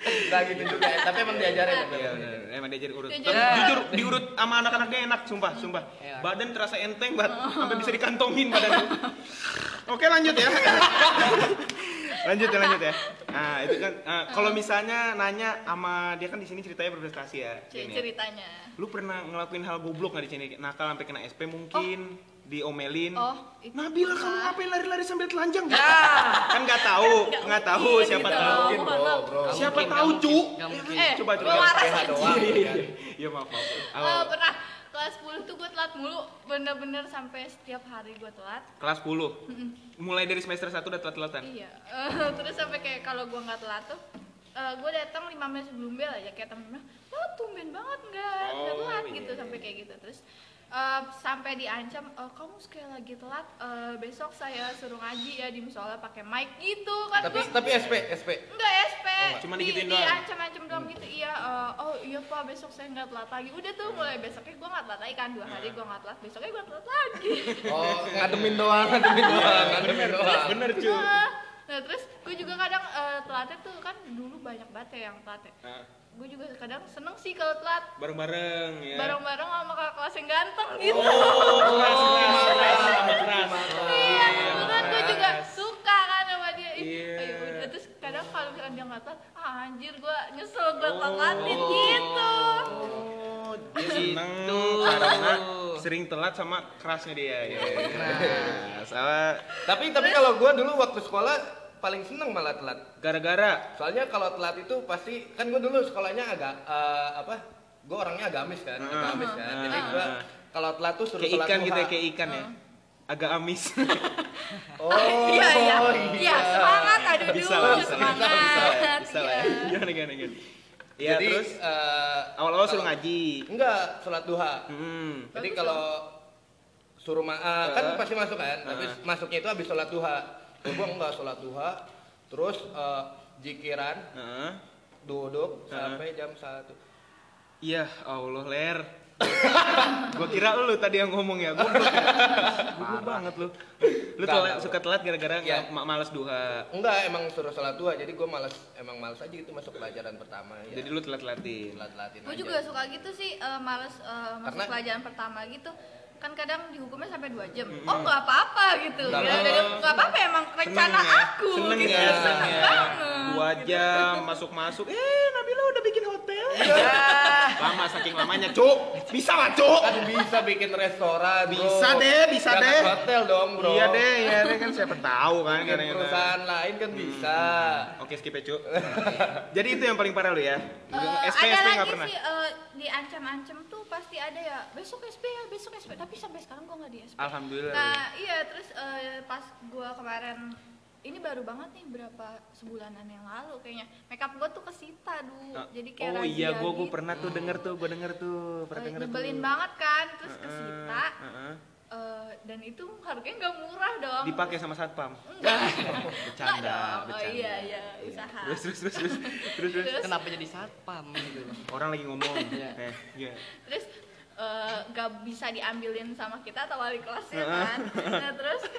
[SPEAKER 2] Enggak gitu juga, ya. tapi emang diajarin ya.
[SPEAKER 1] Iya emang diajarin urut. Tapi jujur diurut sama anak-anak dia enak, sumpah, sumpah.
[SPEAKER 4] Iya.
[SPEAKER 1] Badan terasa enteng banget, sampai bisa dikantongin badan. Oke lanjut ya. Lanjut ya lanjut ya. Nah itu kan, eh, kalau misalnya nanya sama dia kan di sini ceritanya berprestasi ya. Ya.
[SPEAKER 3] ceritanya
[SPEAKER 1] Lu pernah ngelakuin hal goblok nggak di sini? Nakal sampai kena SP mungkin, diomelin.
[SPEAKER 3] oh itu
[SPEAKER 1] Nabila kamu
[SPEAKER 3] pernah.
[SPEAKER 1] ngapain lari-lari sambil telanjang?
[SPEAKER 4] Ya.
[SPEAKER 1] kan nggak tahu, nggak tahu
[SPEAKER 3] mungkin
[SPEAKER 1] siapa
[SPEAKER 3] gitu.
[SPEAKER 1] tahu.
[SPEAKER 2] Mungkin, bro, bro.
[SPEAKER 1] Siapa
[SPEAKER 4] mungkin,
[SPEAKER 1] tahu,
[SPEAKER 4] nggak
[SPEAKER 1] Cu?
[SPEAKER 4] mungkin, nggak mungkin.
[SPEAKER 3] eh
[SPEAKER 1] Coba, coba.
[SPEAKER 3] waras.
[SPEAKER 1] Iya, iya,
[SPEAKER 2] kan?
[SPEAKER 1] iya. Iya maaf maaf. Awal.
[SPEAKER 3] pernah kelas 10 tuh gue telat mulu bener-bener sampai setiap hari gue telat
[SPEAKER 1] Kelas 10. Mulai dari semester 1 udah telat-telatan.
[SPEAKER 3] iya Eh, terus sampai kayak kalau gue nggak telat tuh gue datang 5 menit sebelum bel aja kayak temen-temen lo tumben banget nggak
[SPEAKER 1] Oh,
[SPEAKER 3] telat
[SPEAKER 1] iya,
[SPEAKER 3] gitu
[SPEAKER 1] iya.
[SPEAKER 3] sampai kayak gitu terus eh, sampai diancam "Eh, kamu sekali lagi telat eh, besok saya suruh ngaji ya di musola pakai mic gitu kan
[SPEAKER 2] Tapi
[SPEAKER 3] gua-
[SPEAKER 2] tapi SP, SP.
[SPEAKER 3] Enggak SP,
[SPEAKER 1] Cuma
[SPEAKER 3] di,
[SPEAKER 1] digituin
[SPEAKER 3] di
[SPEAKER 1] doang?
[SPEAKER 3] ancam-ancam doang gitu. Iya, eh, oh iya pak besok saya nggak telat lagi. Udah tuh mulai besoknya gue nggak telat lagi kan. Dua hari gue nggak telat, besoknya gue telat lagi.
[SPEAKER 2] Oh, ngademin doang, ngademin doang, ngademin doang.
[SPEAKER 1] Bener cu.
[SPEAKER 3] Nah, terus gue juga kadang eh, telatnya tuh kan dulu banyak banget ya yang telat ya.
[SPEAKER 1] Nah,
[SPEAKER 3] Gue juga kadang seneng sih kalau telat.
[SPEAKER 1] Bareng-bareng ya.
[SPEAKER 3] Bareng-bareng sama kakak kelas yang ganteng gitu.
[SPEAKER 1] Oh, keras, keras, keras, sama keras.
[SPEAKER 3] Iya, kan gue juga kadang kalau misalkan dia nggak Ah anjir gue nyesel gue
[SPEAKER 1] Oh.
[SPEAKER 3] telatin gitu
[SPEAKER 1] Oh,
[SPEAKER 4] Gitu.
[SPEAKER 1] seneng karena sering telat sama kerasnya dia. Ya. Nah, salah.
[SPEAKER 2] Tapi tapi kalau gua dulu waktu sekolah paling seneng malah telat.
[SPEAKER 1] Gara-gara
[SPEAKER 2] Soalnya kalau telat itu pasti kan gua dulu sekolahnya agak eh, apa? gue orangnya agamis kan,
[SPEAKER 1] Ah.
[SPEAKER 2] agamis kan. Jadi
[SPEAKER 1] Ah.
[SPEAKER 2] gue kalau telat tuh suruh
[SPEAKER 1] Kayak ikan gitu ya, kayak ikan ya. Agak amis.
[SPEAKER 2] Oh,
[SPEAKER 3] iya iya
[SPEAKER 2] iya.
[SPEAKER 3] iya semangat aduh
[SPEAKER 1] bisa lah, bisa,
[SPEAKER 3] semangat
[SPEAKER 1] bisa, bisa, lah, bisa lah. ya.
[SPEAKER 3] iya.
[SPEAKER 1] Gimana gimana gimana. Iya,
[SPEAKER 2] Jadi
[SPEAKER 1] terus
[SPEAKER 2] eh,
[SPEAKER 1] awal-awal suruh ngaji.
[SPEAKER 2] Enggak, sholat duha.
[SPEAKER 1] Hmm.
[SPEAKER 2] Jadi kalau suruh ma eh, kan pasti masuk kan, tapi
[SPEAKER 1] Heeh.
[SPEAKER 2] masuknya itu habis sholat duha. Gua enggak sholat duha, terus eh, jikiran,
[SPEAKER 1] Heeh.
[SPEAKER 2] duduk
[SPEAKER 1] Heeh.
[SPEAKER 2] sampai jam 1
[SPEAKER 1] Iya, Allah ler. Gua kira lu tadi yang ngomong ya. Gua goblok banget lu. Lu telat, suka telat gara-gara nggak ma- males duha.
[SPEAKER 2] Enggak, emang suruh sholat duha, jadi gua malas, emang malas aja gitu masuk pelajaran pertama. Ya.
[SPEAKER 1] Jadi lu telat-telatin.
[SPEAKER 2] telat-telatin
[SPEAKER 3] gue
[SPEAKER 2] aja.
[SPEAKER 3] juga suka gitu sih eh, males eh, masuk
[SPEAKER 2] Karena-
[SPEAKER 3] pelajaran pertama gitu kan kadang dihukumnya sampai dua jam oh nggak apa-apa gitu
[SPEAKER 2] Nggak
[SPEAKER 3] ya, dari- nggak apa-apa emang rencana
[SPEAKER 1] Seneng ya?
[SPEAKER 3] aku
[SPEAKER 1] seneng
[SPEAKER 3] gitu
[SPEAKER 1] ya,
[SPEAKER 3] seneng
[SPEAKER 1] ya.
[SPEAKER 3] banget
[SPEAKER 1] Dua
[SPEAKER 3] gitu.
[SPEAKER 1] jam masuk-masuk. Eh, Nabila udah bikin hotel.
[SPEAKER 2] Iya.
[SPEAKER 1] Lama saking lamanya, Cuk. Bisa lah, Cuk.
[SPEAKER 2] kan bisa bikin restoran, bro.
[SPEAKER 1] Bisa deh, bisa
[SPEAKER 2] Jangan
[SPEAKER 1] deh.
[SPEAKER 2] hotel dong, bro.
[SPEAKER 1] Iya deh, iya deh kan siapa tahu kan
[SPEAKER 2] Bikin
[SPEAKER 1] kadang-kadang.
[SPEAKER 2] perusahaan lain kan bisa.
[SPEAKER 1] Oke, skip ya, Cuk. Jadi itu yang paling parah lu ya.
[SPEAKER 3] Eh,
[SPEAKER 1] SP
[SPEAKER 3] ada
[SPEAKER 1] SP
[SPEAKER 3] lagi
[SPEAKER 1] enggak pernah.
[SPEAKER 3] sih eh, diancam-ancam tuh pasti ada ya besok SP ya besok SP tapi sampai sekarang gue nggak di SP
[SPEAKER 1] Alhamdulillah.
[SPEAKER 3] nah iya terus eh, pas gue kemarin ini baru banget nih berapa sebulanan yang lalu kayaknya makeup gue tuh kesita dulu
[SPEAKER 1] Ah,
[SPEAKER 3] jadi kayak
[SPEAKER 1] oh iya, gua
[SPEAKER 3] gitu.
[SPEAKER 1] pernah tuh denger tuh, gua denger tuh, pernah
[SPEAKER 3] Eh,
[SPEAKER 1] denger
[SPEAKER 3] nyebelin
[SPEAKER 1] tuh.
[SPEAKER 3] banget kan terus
[SPEAKER 1] Heeh,
[SPEAKER 3] kesita
[SPEAKER 1] heeh.
[SPEAKER 3] Eh, dan itu harganya nggak murah dong
[SPEAKER 1] Dipakai sama satpam.
[SPEAKER 3] enggak
[SPEAKER 1] Bercanda,
[SPEAKER 3] dong. oh
[SPEAKER 1] bercanda.
[SPEAKER 3] iya iya usaha
[SPEAKER 1] Terus terus terus terus terus. terus.
[SPEAKER 3] Terus-
[SPEAKER 4] Kenapa jadi satpam gitu?
[SPEAKER 1] Orang lagi ngomong.
[SPEAKER 4] Iya.
[SPEAKER 1] Eh, iya.
[SPEAKER 3] terus eh, nggak bisa diambilin sama kita atau wali kelasnya kan nah terus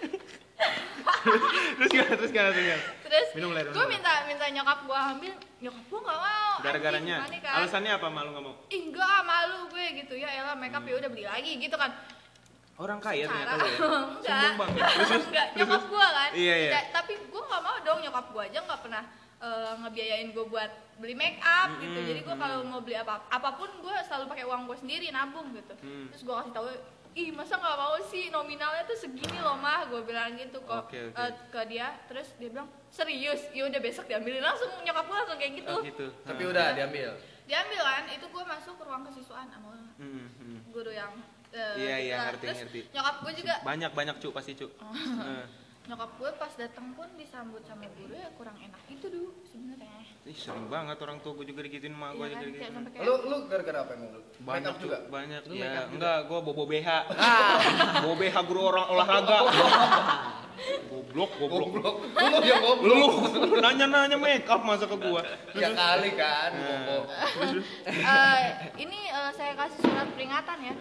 [SPEAKER 1] Terus gimana? Terus gimana? Terus gimana?
[SPEAKER 3] terus
[SPEAKER 1] Minum minum
[SPEAKER 3] gue minta minta nyokap gue ambil nyokap gue nggak mau
[SPEAKER 1] Gara-garanya.
[SPEAKER 3] kan?
[SPEAKER 1] Alasannya apa malu nggak mau?
[SPEAKER 3] ih enggak malu gue gitu ya elah makeup ya udah beli lagi gitu kan
[SPEAKER 1] Orang kaya ternyata lu ya.
[SPEAKER 3] enggak
[SPEAKER 1] banget. Terus
[SPEAKER 3] enggak nyokap gue kan
[SPEAKER 1] Iya, iya.
[SPEAKER 3] Ya, tapi gue nggak mau dong nyokap gue aja nggak pernah eh, ngebiayain gue buat beli make up gitu
[SPEAKER 1] Mm-mm,
[SPEAKER 3] jadi gue kalau mau beli apa apa pun gue selalu pakai uang gue sendiri nabung gitu
[SPEAKER 1] Hmm.
[SPEAKER 3] terus gue kasih tahu ih masa nggak mau sih nominalnya tuh segini loh mah gue bilang gitu kok
[SPEAKER 1] Oke, oke.
[SPEAKER 3] eh, ke dia terus dia bilang serius ya udah besok diambilin langsung nyokap gue langsung kayak gitu
[SPEAKER 1] Oh, gitu.
[SPEAKER 2] Tapi
[SPEAKER 1] Heeh.
[SPEAKER 2] udah diambil.
[SPEAKER 3] diambil kan itu gue masuk ke ruang kesiswaan sama
[SPEAKER 1] Hmm, hmm.
[SPEAKER 3] guru yang eh,
[SPEAKER 1] Iya, iya, ngerti,
[SPEAKER 3] terus
[SPEAKER 1] ngerti.
[SPEAKER 3] nyokap gue juga
[SPEAKER 1] Banyak banyak cu pasti cu. Heeh.
[SPEAKER 3] Nyokap gue pas datang pun disambut sama guru ya kurang enak gitu dulu sebenarnya
[SPEAKER 1] Ih, sering banget orang tua gue juga digituin sama gue
[SPEAKER 3] Iya
[SPEAKER 1] juga digituin.
[SPEAKER 2] Lu lu gara-gara apa emang lu?
[SPEAKER 1] Banyak
[SPEAKER 2] juga.
[SPEAKER 1] banyak
[SPEAKER 2] Lu
[SPEAKER 1] ya. Enggak, gue bobo BH. bobo BH guru orang olahraga. goblok, goblok.
[SPEAKER 2] Goblok. Lu yang goblok.
[SPEAKER 1] Lu nanya-nanya make up masa ke gua.
[SPEAKER 2] Ya kali kan,
[SPEAKER 1] Nah.
[SPEAKER 2] goblok.
[SPEAKER 3] Eh, ini eh, saya kasih surat peringatan ya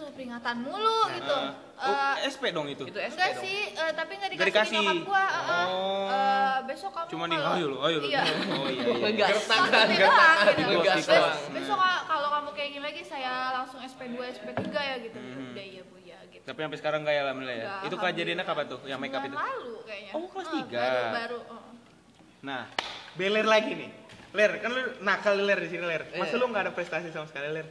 [SPEAKER 3] surat peringatan mulu gitu
[SPEAKER 1] Oh,
[SPEAKER 3] Eh,
[SPEAKER 1] SP dong itu.
[SPEAKER 4] Itu SP
[SPEAKER 3] enggak
[SPEAKER 4] dong.
[SPEAKER 3] sih eh, tapi nggak
[SPEAKER 1] Nggak
[SPEAKER 3] dikasih,
[SPEAKER 1] dikasih.
[SPEAKER 3] di nyokap gua eh.
[SPEAKER 1] Oh.
[SPEAKER 3] Eh, besok kamu
[SPEAKER 1] Cuma
[SPEAKER 3] kalau-
[SPEAKER 1] ayo lu, ayo lu.
[SPEAKER 3] iya
[SPEAKER 1] Oh iya iya.
[SPEAKER 4] Ngegas.
[SPEAKER 2] Gertakan, gertakan.
[SPEAKER 3] gitu.
[SPEAKER 1] Ngegas
[SPEAKER 3] Bes-
[SPEAKER 1] doang.
[SPEAKER 3] besok kalau kamu kayak gini lagi saya langsung SP2 SP3 ya gitu
[SPEAKER 1] Mhm.
[SPEAKER 3] udah iya bu ya gitu
[SPEAKER 1] Tapi sampai sekarang enggak ya alhamdulillah ya. Itu kejadiannya kapan tuh yang make up
[SPEAKER 3] Bulan
[SPEAKER 1] itu?
[SPEAKER 3] lalu kayaknya
[SPEAKER 1] Oh, kelas
[SPEAKER 3] Eh,
[SPEAKER 1] tiga.
[SPEAKER 3] baru baru eh.
[SPEAKER 1] Nah, beler lagi nih. Ler, kan lu nakal ler di sini ler. Masa
[SPEAKER 4] Iya.
[SPEAKER 1] lu nggak ada prestasi sama sekali ler?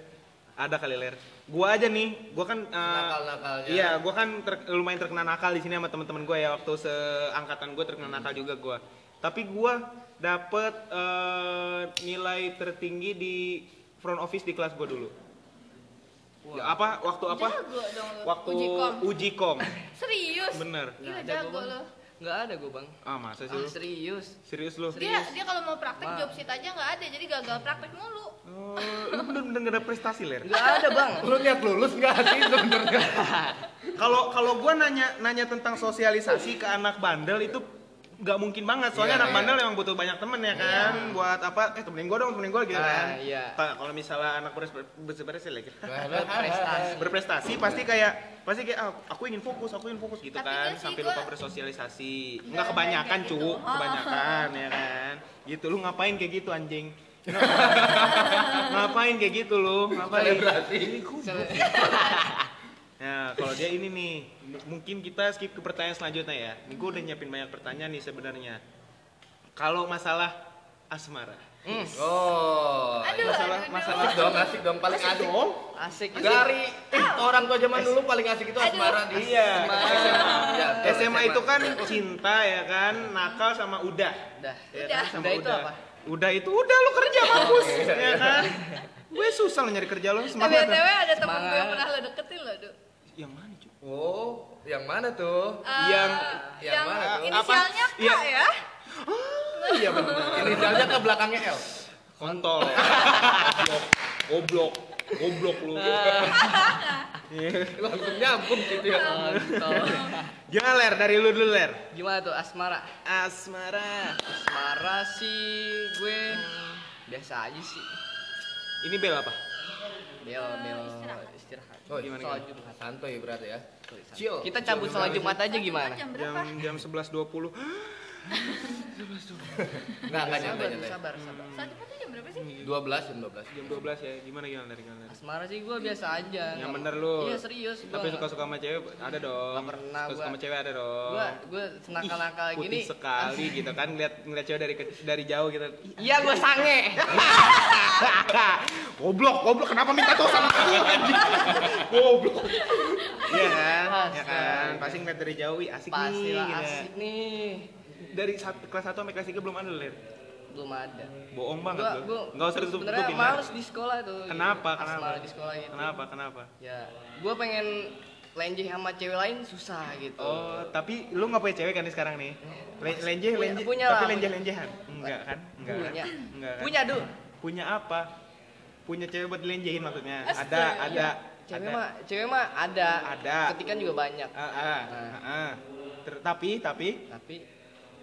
[SPEAKER 1] Ada kali ler. Gua aja nih, gua kan eh,
[SPEAKER 2] Nakal-nakalnya.
[SPEAKER 1] Iya, gua kan ter- lumayan terkena nakal di sini sama teman-teman gua ya waktu seangkatan gua terkena nakal juga gua. Tapi gua dapet eh, nilai tertinggi di front office di kelas gua dulu. Ya, apa waktu apa?
[SPEAKER 3] jago dong
[SPEAKER 1] Waktu
[SPEAKER 3] uji kom
[SPEAKER 1] uji kom.
[SPEAKER 3] serius
[SPEAKER 1] Bener.
[SPEAKER 3] Gila jago
[SPEAKER 4] gua, Bang.
[SPEAKER 3] lo
[SPEAKER 4] Nggak ada gue bang.
[SPEAKER 1] Ah, masa sih
[SPEAKER 4] Ah,
[SPEAKER 1] lu?
[SPEAKER 4] serius.
[SPEAKER 1] Serius lu?
[SPEAKER 3] dia dia kalau mau praktek job sheet aja nggak ada jadi gagal praktek mulu
[SPEAKER 1] Oh, lu bener-bener gak ada prestasi ler?
[SPEAKER 4] Nggak ada bang.
[SPEAKER 2] Lu niat lulus enggak sih sebenarnya?
[SPEAKER 1] Kalau kalau gua nanya nanya tentang sosialisasi ke anak bandel itu nggak mungkin banget. Soalnya
[SPEAKER 2] Iya,
[SPEAKER 1] anak
[SPEAKER 2] iya.
[SPEAKER 1] bandel emang butuh banyak temen ya kan buat apa eh temenin gua dong temenin gua gitu
[SPEAKER 4] Ah,
[SPEAKER 1] kan.
[SPEAKER 4] iya.
[SPEAKER 1] Ta- kalau misalnya anak beres beres lagi
[SPEAKER 4] Prestasi.
[SPEAKER 1] berprestasi. Pasti kayak pasti kayak ah, aku ingin fokus aku ingin fokus gitu
[SPEAKER 3] Tapi
[SPEAKER 1] kan sampai lupa bersosialisasi.
[SPEAKER 3] Nggak
[SPEAKER 1] kebanyakan cu
[SPEAKER 3] gitu.
[SPEAKER 1] kebanyakan ya kan. Gitu lu ngapain kayak gitu anjing? Ngapain kayak gitu lu? Ngapain?
[SPEAKER 2] Selebrasi.
[SPEAKER 1] Nah, kalau dia ini nih, mungkin kita skip ke pertanyaan selanjutnya ya. Ini gue udah nyiapin banyak pertanyaan nih sebenarnya. Kalau masalah asmara,
[SPEAKER 4] Hmm,
[SPEAKER 2] Oh.
[SPEAKER 3] aduh
[SPEAKER 1] masalah-
[SPEAKER 3] aduh,
[SPEAKER 1] masalah-
[SPEAKER 2] Asik dong, asik dong, paling asik.
[SPEAKER 1] dong.
[SPEAKER 4] asik.
[SPEAKER 2] Dari eh, orang tua zaman dulu paling asik itu
[SPEAKER 3] Aduh.
[SPEAKER 2] asmara di
[SPEAKER 1] Iya.
[SPEAKER 2] SMA. Iya, betul,
[SPEAKER 1] SMA itu kan cinta ya kan, nakal sama udah.
[SPEAKER 4] Udah.
[SPEAKER 1] Ya
[SPEAKER 3] Udah.
[SPEAKER 1] kan, sama
[SPEAKER 4] Udah itu apa?
[SPEAKER 1] Udah itu udah lu kerja mampus ya kan. Gue susah lo nyari kerja lo
[SPEAKER 3] Eh,
[SPEAKER 1] semangat.
[SPEAKER 3] BTW
[SPEAKER 1] lah.
[SPEAKER 3] ada temen gue yang pernah lo deketin lo, Du.
[SPEAKER 1] Yang mana cuy?
[SPEAKER 2] Oh, yang mana tuh?
[SPEAKER 3] Eh,
[SPEAKER 1] Yang-
[SPEAKER 2] yang
[SPEAKER 3] yang
[SPEAKER 2] mana tuh?
[SPEAKER 3] inisialnya K
[SPEAKER 1] Iya.
[SPEAKER 3] ya.
[SPEAKER 1] Iya benar.
[SPEAKER 2] Inisialnya ke belakangnya L.
[SPEAKER 1] Kontol. Goblok. Goblok lu. Iya.
[SPEAKER 2] Langsung nyambung gitu ya.
[SPEAKER 4] Kontol.
[SPEAKER 1] Gimana ler dari lu dulu ler?
[SPEAKER 4] Gimana tuh asmara?
[SPEAKER 1] Asmara.
[SPEAKER 4] Asmara sih gue biasa aja sih.
[SPEAKER 1] Ini bel apa?
[SPEAKER 4] Bel bel
[SPEAKER 3] istirahat.
[SPEAKER 2] Oh,
[SPEAKER 1] Gimana,
[SPEAKER 4] Sholat? Jumat.
[SPEAKER 2] Santuy berarti ya. Chill.
[SPEAKER 4] Kita cabut sholat Jumat aja gimana?
[SPEAKER 3] Jam
[SPEAKER 1] Jam
[SPEAKER 3] berapa?
[SPEAKER 1] jam 11.20.
[SPEAKER 2] Enggak, enggak nyampe
[SPEAKER 4] Sabar, sabar,
[SPEAKER 3] Jumatnya jam berapa sih?
[SPEAKER 2] 12 jam 12.
[SPEAKER 1] Jam 12 ya. Gimana gimana dari? Ler?
[SPEAKER 4] Asmara sih gue biasa aja.
[SPEAKER 1] Yang bener lu.
[SPEAKER 4] Iya serius. gua
[SPEAKER 1] Tapi
[SPEAKER 4] nggak-
[SPEAKER 1] suka-suka sama cewek ada dong.
[SPEAKER 4] Nggak pernah
[SPEAKER 1] Suka
[SPEAKER 4] gua.
[SPEAKER 1] sama cewek ada dong.
[SPEAKER 4] Gua gue senakal-nakal gini.
[SPEAKER 1] putih sekali gitu kan ngeliat ngeliat cewek dari dari jauh gitu.
[SPEAKER 4] Iya gue sange.
[SPEAKER 1] goblok, goblok kenapa minta tau sama aku anjing? goblok. Iya kan? Ya kan? Pasti ngeliat dari jauh, asik
[SPEAKER 4] Pasti
[SPEAKER 1] nih.
[SPEAKER 4] lah
[SPEAKER 1] gitu.
[SPEAKER 4] asik nih.
[SPEAKER 1] Dari kelas 1 sampai kelas 3 belum ada ler.
[SPEAKER 4] Belum ada.
[SPEAKER 1] Bohong banget
[SPEAKER 4] Gua, gua
[SPEAKER 1] Enggak usah ditutup
[SPEAKER 4] sebenarnya
[SPEAKER 1] tutupin.
[SPEAKER 4] males di sekolah tuh.
[SPEAKER 1] Kenapa?
[SPEAKER 4] Asmara
[SPEAKER 1] Kenapa?
[SPEAKER 4] di sekolah gitu.
[SPEAKER 1] Kenapa? Kenapa?
[SPEAKER 4] Ya, gue pengen lenjeh sama cewek lain susah gitu.
[SPEAKER 1] Oh, tapi lu nggak punya cewek kan nih sekarang nih? Le- lenjeh,
[SPEAKER 4] Punya-
[SPEAKER 1] lenjeh,
[SPEAKER 4] punya
[SPEAKER 1] tapi
[SPEAKER 4] punya.
[SPEAKER 1] lenjehan? Enggak kan? Enggak kan?
[SPEAKER 4] Punya.
[SPEAKER 1] Enggak kan?
[SPEAKER 4] Punya, Du.
[SPEAKER 1] Punya apa? Punya cewek buat dilenjehin maksudnya?
[SPEAKER 3] Astaga.
[SPEAKER 1] Ada, ada.
[SPEAKER 4] Cewek
[SPEAKER 1] ada.
[SPEAKER 4] mah, cewek mah ada.
[SPEAKER 1] Ada.
[SPEAKER 4] Ketikan juga banyak.
[SPEAKER 1] Ah, ah,
[SPEAKER 4] Nah.
[SPEAKER 1] ah, ah. Ter- tapi, tapi,
[SPEAKER 4] Tapi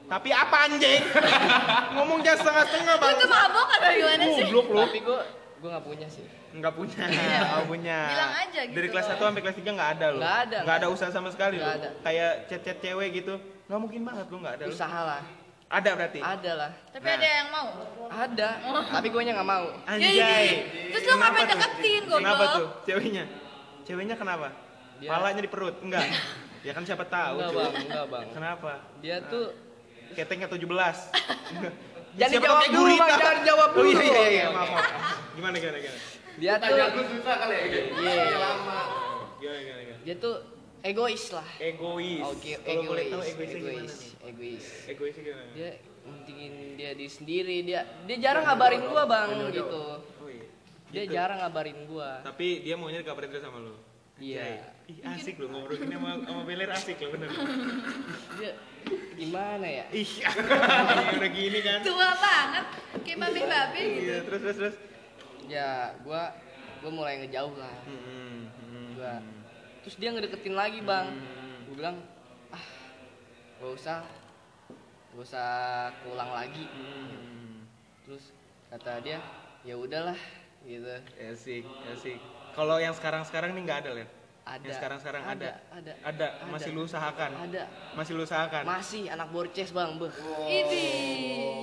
[SPEAKER 1] tapi apa anjing? Ngomong jangan setengah-setengah
[SPEAKER 3] Lu
[SPEAKER 1] bang.
[SPEAKER 3] tuh mabok atau gimana sih?
[SPEAKER 1] Goblok lu.
[SPEAKER 4] tapi gue gue nggak punya sih.
[SPEAKER 1] Enggak punya,
[SPEAKER 3] Iya.
[SPEAKER 1] enggak punya.
[SPEAKER 3] Bilang aja gitu
[SPEAKER 1] Dari kelas
[SPEAKER 3] loh.
[SPEAKER 1] 1 sampai kelas 3 enggak ada lu.
[SPEAKER 4] Nggak ada,
[SPEAKER 1] Enggak
[SPEAKER 4] nggak
[SPEAKER 1] ada
[SPEAKER 4] ada.
[SPEAKER 1] usaha sama sekali
[SPEAKER 4] Nggak
[SPEAKER 1] lu.
[SPEAKER 4] ada.
[SPEAKER 1] Kayak chat-chat cewek gitu. Enggak mungkin banget lu enggak ada.
[SPEAKER 4] Usaha lah.
[SPEAKER 1] Ada berarti.
[SPEAKER 4] Ada lah.
[SPEAKER 3] Tapi
[SPEAKER 1] Nah.
[SPEAKER 3] ada yang mau.
[SPEAKER 4] Ada. Tapi gue nya nggak mau.
[SPEAKER 1] Anjay.
[SPEAKER 3] Jadi, terus lu ngapain
[SPEAKER 1] tuh?
[SPEAKER 3] deketin, goblok?
[SPEAKER 1] Kenapa tuh ceweknya? Ceweknya kenapa?
[SPEAKER 4] Dia-
[SPEAKER 1] Palanya di perut? Enggak. ya kan siapa tahu.
[SPEAKER 4] Enggak bang, enggak bang.
[SPEAKER 1] Kenapa?
[SPEAKER 4] Dia tuh
[SPEAKER 1] Ketengnya 17.
[SPEAKER 4] Jangan dijawab
[SPEAKER 1] kayak
[SPEAKER 4] dulu? Bang, jangan dijawab
[SPEAKER 1] Oh iya
[SPEAKER 4] dulu.
[SPEAKER 1] iya iya,
[SPEAKER 4] Oke,
[SPEAKER 1] maaf maaf. Gimana gimana gimana?
[SPEAKER 4] dia tuh
[SPEAKER 2] Tanya aku susah kali ya.
[SPEAKER 4] Iya.
[SPEAKER 2] Lama.
[SPEAKER 1] Gimana gimana gimana?
[SPEAKER 4] dia tuh egois lah.
[SPEAKER 1] Egois.
[SPEAKER 4] Oke,
[SPEAKER 1] Kalau boleh
[SPEAKER 4] egois,
[SPEAKER 1] tahu egoisnya gimana
[SPEAKER 4] egois,
[SPEAKER 1] nih?
[SPEAKER 4] egois.
[SPEAKER 1] Egoisnya gimana?
[SPEAKER 4] Dia mentingin dia di sendiri, dia dia jarang ngabarin gua bang gitu.
[SPEAKER 1] Oh iya.
[SPEAKER 4] Dia
[SPEAKER 1] Gitu.
[SPEAKER 4] jarang ngabarin gua.
[SPEAKER 1] Tapi dia maunya dikabarin terus sama lu.
[SPEAKER 4] Iya.
[SPEAKER 1] Anjay. Ih, asik lu ngobrol gini sama sama Beler asik lu bener.
[SPEAKER 4] Dia gimana ya?
[SPEAKER 1] Ih, udah gini kan.
[SPEAKER 3] Tua banget. Kayak babi-babi gitu.
[SPEAKER 1] Iya, terus terus terus.
[SPEAKER 4] Ya gua gua mulai ngejauh lah.
[SPEAKER 1] Hmm, hmm,
[SPEAKER 4] Gua
[SPEAKER 1] hmm.
[SPEAKER 4] terus dia ngedeketin lagi bang.
[SPEAKER 1] Hmm.
[SPEAKER 4] Gua bilang ah gak usah gak usah keulang lagi.
[SPEAKER 1] Hmm.
[SPEAKER 4] Terus kata dia ya udahlah gitu.
[SPEAKER 1] Asik, asik. Kalau yang sekarang-sekarang nih nggak ada, Len?
[SPEAKER 4] Ada.
[SPEAKER 1] Yang sekarang-sekarang ada.
[SPEAKER 4] Ada.
[SPEAKER 1] Ada, masih lu usahakan.
[SPEAKER 4] Ada.
[SPEAKER 1] Masih lu usahakan.
[SPEAKER 4] Masih anak borces bang, beh.
[SPEAKER 3] Ini.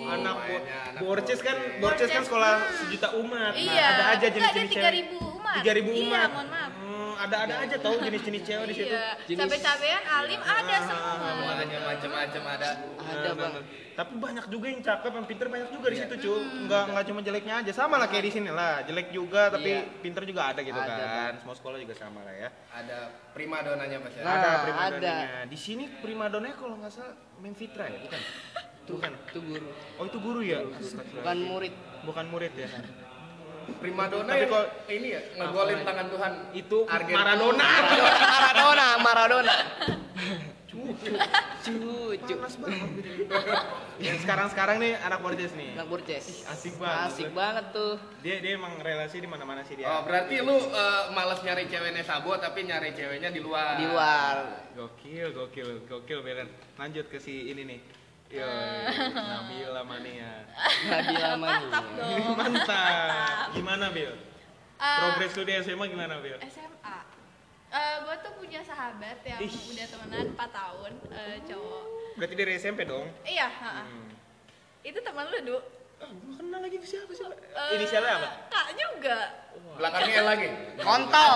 [SPEAKER 1] anak bo-
[SPEAKER 2] anak
[SPEAKER 1] Borces kan,
[SPEAKER 2] Borces.
[SPEAKER 1] Borces kan
[SPEAKER 3] Borces
[SPEAKER 1] sekolah
[SPEAKER 3] mah.
[SPEAKER 1] sejuta umat. Nah,
[SPEAKER 3] Iya.
[SPEAKER 1] ada aja
[SPEAKER 3] Nggak,
[SPEAKER 1] jenis-jenis
[SPEAKER 3] ada
[SPEAKER 1] cewek.
[SPEAKER 3] 3.000 umat.
[SPEAKER 1] 3000
[SPEAKER 3] Iya,
[SPEAKER 1] umat.
[SPEAKER 3] mohon maaf.
[SPEAKER 1] Hmm, ada ada aja tau jenis-jenis cewek di situ.
[SPEAKER 3] Iya. Cabe-cabean alim ada semua.
[SPEAKER 2] Makanya macam-macam ada.
[SPEAKER 4] Ada
[SPEAKER 1] Nah,
[SPEAKER 4] bang.
[SPEAKER 1] nah, nah. Tapi banyak juga yang cakep, yang pinter banyak juga di situ, cu. Enggak enggak cuma jeleknya aja, sama lah kayak di sini lah. Jelek juga tapi
[SPEAKER 4] Iya.
[SPEAKER 1] pinter juga ada gitu kan. Semua sekolah juga sama lah ya.
[SPEAKER 2] Ada prima donanya Mas ya.
[SPEAKER 1] Ada
[SPEAKER 4] ada.
[SPEAKER 1] primadonanya. Di sini primadonanya kalau nggak salah main Fitra ya, bukan? Bukan.
[SPEAKER 4] Itu guru.
[SPEAKER 1] Oh itu guru ya?
[SPEAKER 4] Bukan murid.
[SPEAKER 1] Bukan murid ya?
[SPEAKER 2] Prima dona
[SPEAKER 1] Tapi
[SPEAKER 2] yang
[SPEAKER 1] kok-
[SPEAKER 2] ini ya ngegolin tangan Tuhan.
[SPEAKER 1] Itu
[SPEAKER 2] Argentina.
[SPEAKER 1] Maradona.
[SPEAKER 4] Maradona, Maradona. Cucu.
[SPEAKER 1] Panas banget gitu. Yang sekarang-sekarang nih anak Borges nih.
[SPEAKER 4] Anak borces.
[SPEAKER 1] Asik banget.
[SPEAKER 4] Asik banget tuh.
[SPEAKER 1] Dia dia emang relasi di mana-mana sih dia.
[SPEAKER 2] Oh, berarti lu eh, malas nyari ceweknya Sabo tapi nyari ceweknya di luar.
[SPEAKER 4] Di luar.
[SPEAKER 1] Gokil, gokil, gokil Belen. Lanjut ke si ini nih. Yo, Nabila Mania.
[SPEAKER 4] Nabila Mania.
[SPEAKER 3] Mantap dong.
[SPEAKER 1] Mantap. Gimana, Bil?
[SPEAKER 3] Eh,
[SPEAKER 1] Progres lu di SMA gimana, Bil?
[SPEAKER 3] SMA. Eh, gue tuh punya sahabat yang
[SPEAKER 1] Ih.
[SPEAKER 3] udah temenan 4 tahun, eh, cowok.
[SPEAKER 1] Berarti dari SMP dong?
[SPEAKER 3] Iya.
[SPEAKER 1] Hmm.
[SPEAKER 3] itu teman lu, Du.
[SPEAKER 1] Ah, gua kenal lagi siapa sih?
[SPEAKER 3] Eh,
[SPEAKER 1] Inisialnya apa?
[SPEAKER 3] Kak juga.
[SPEAKER 2] Belakangnya L lagi.
[SPEAKER 4] Kontol.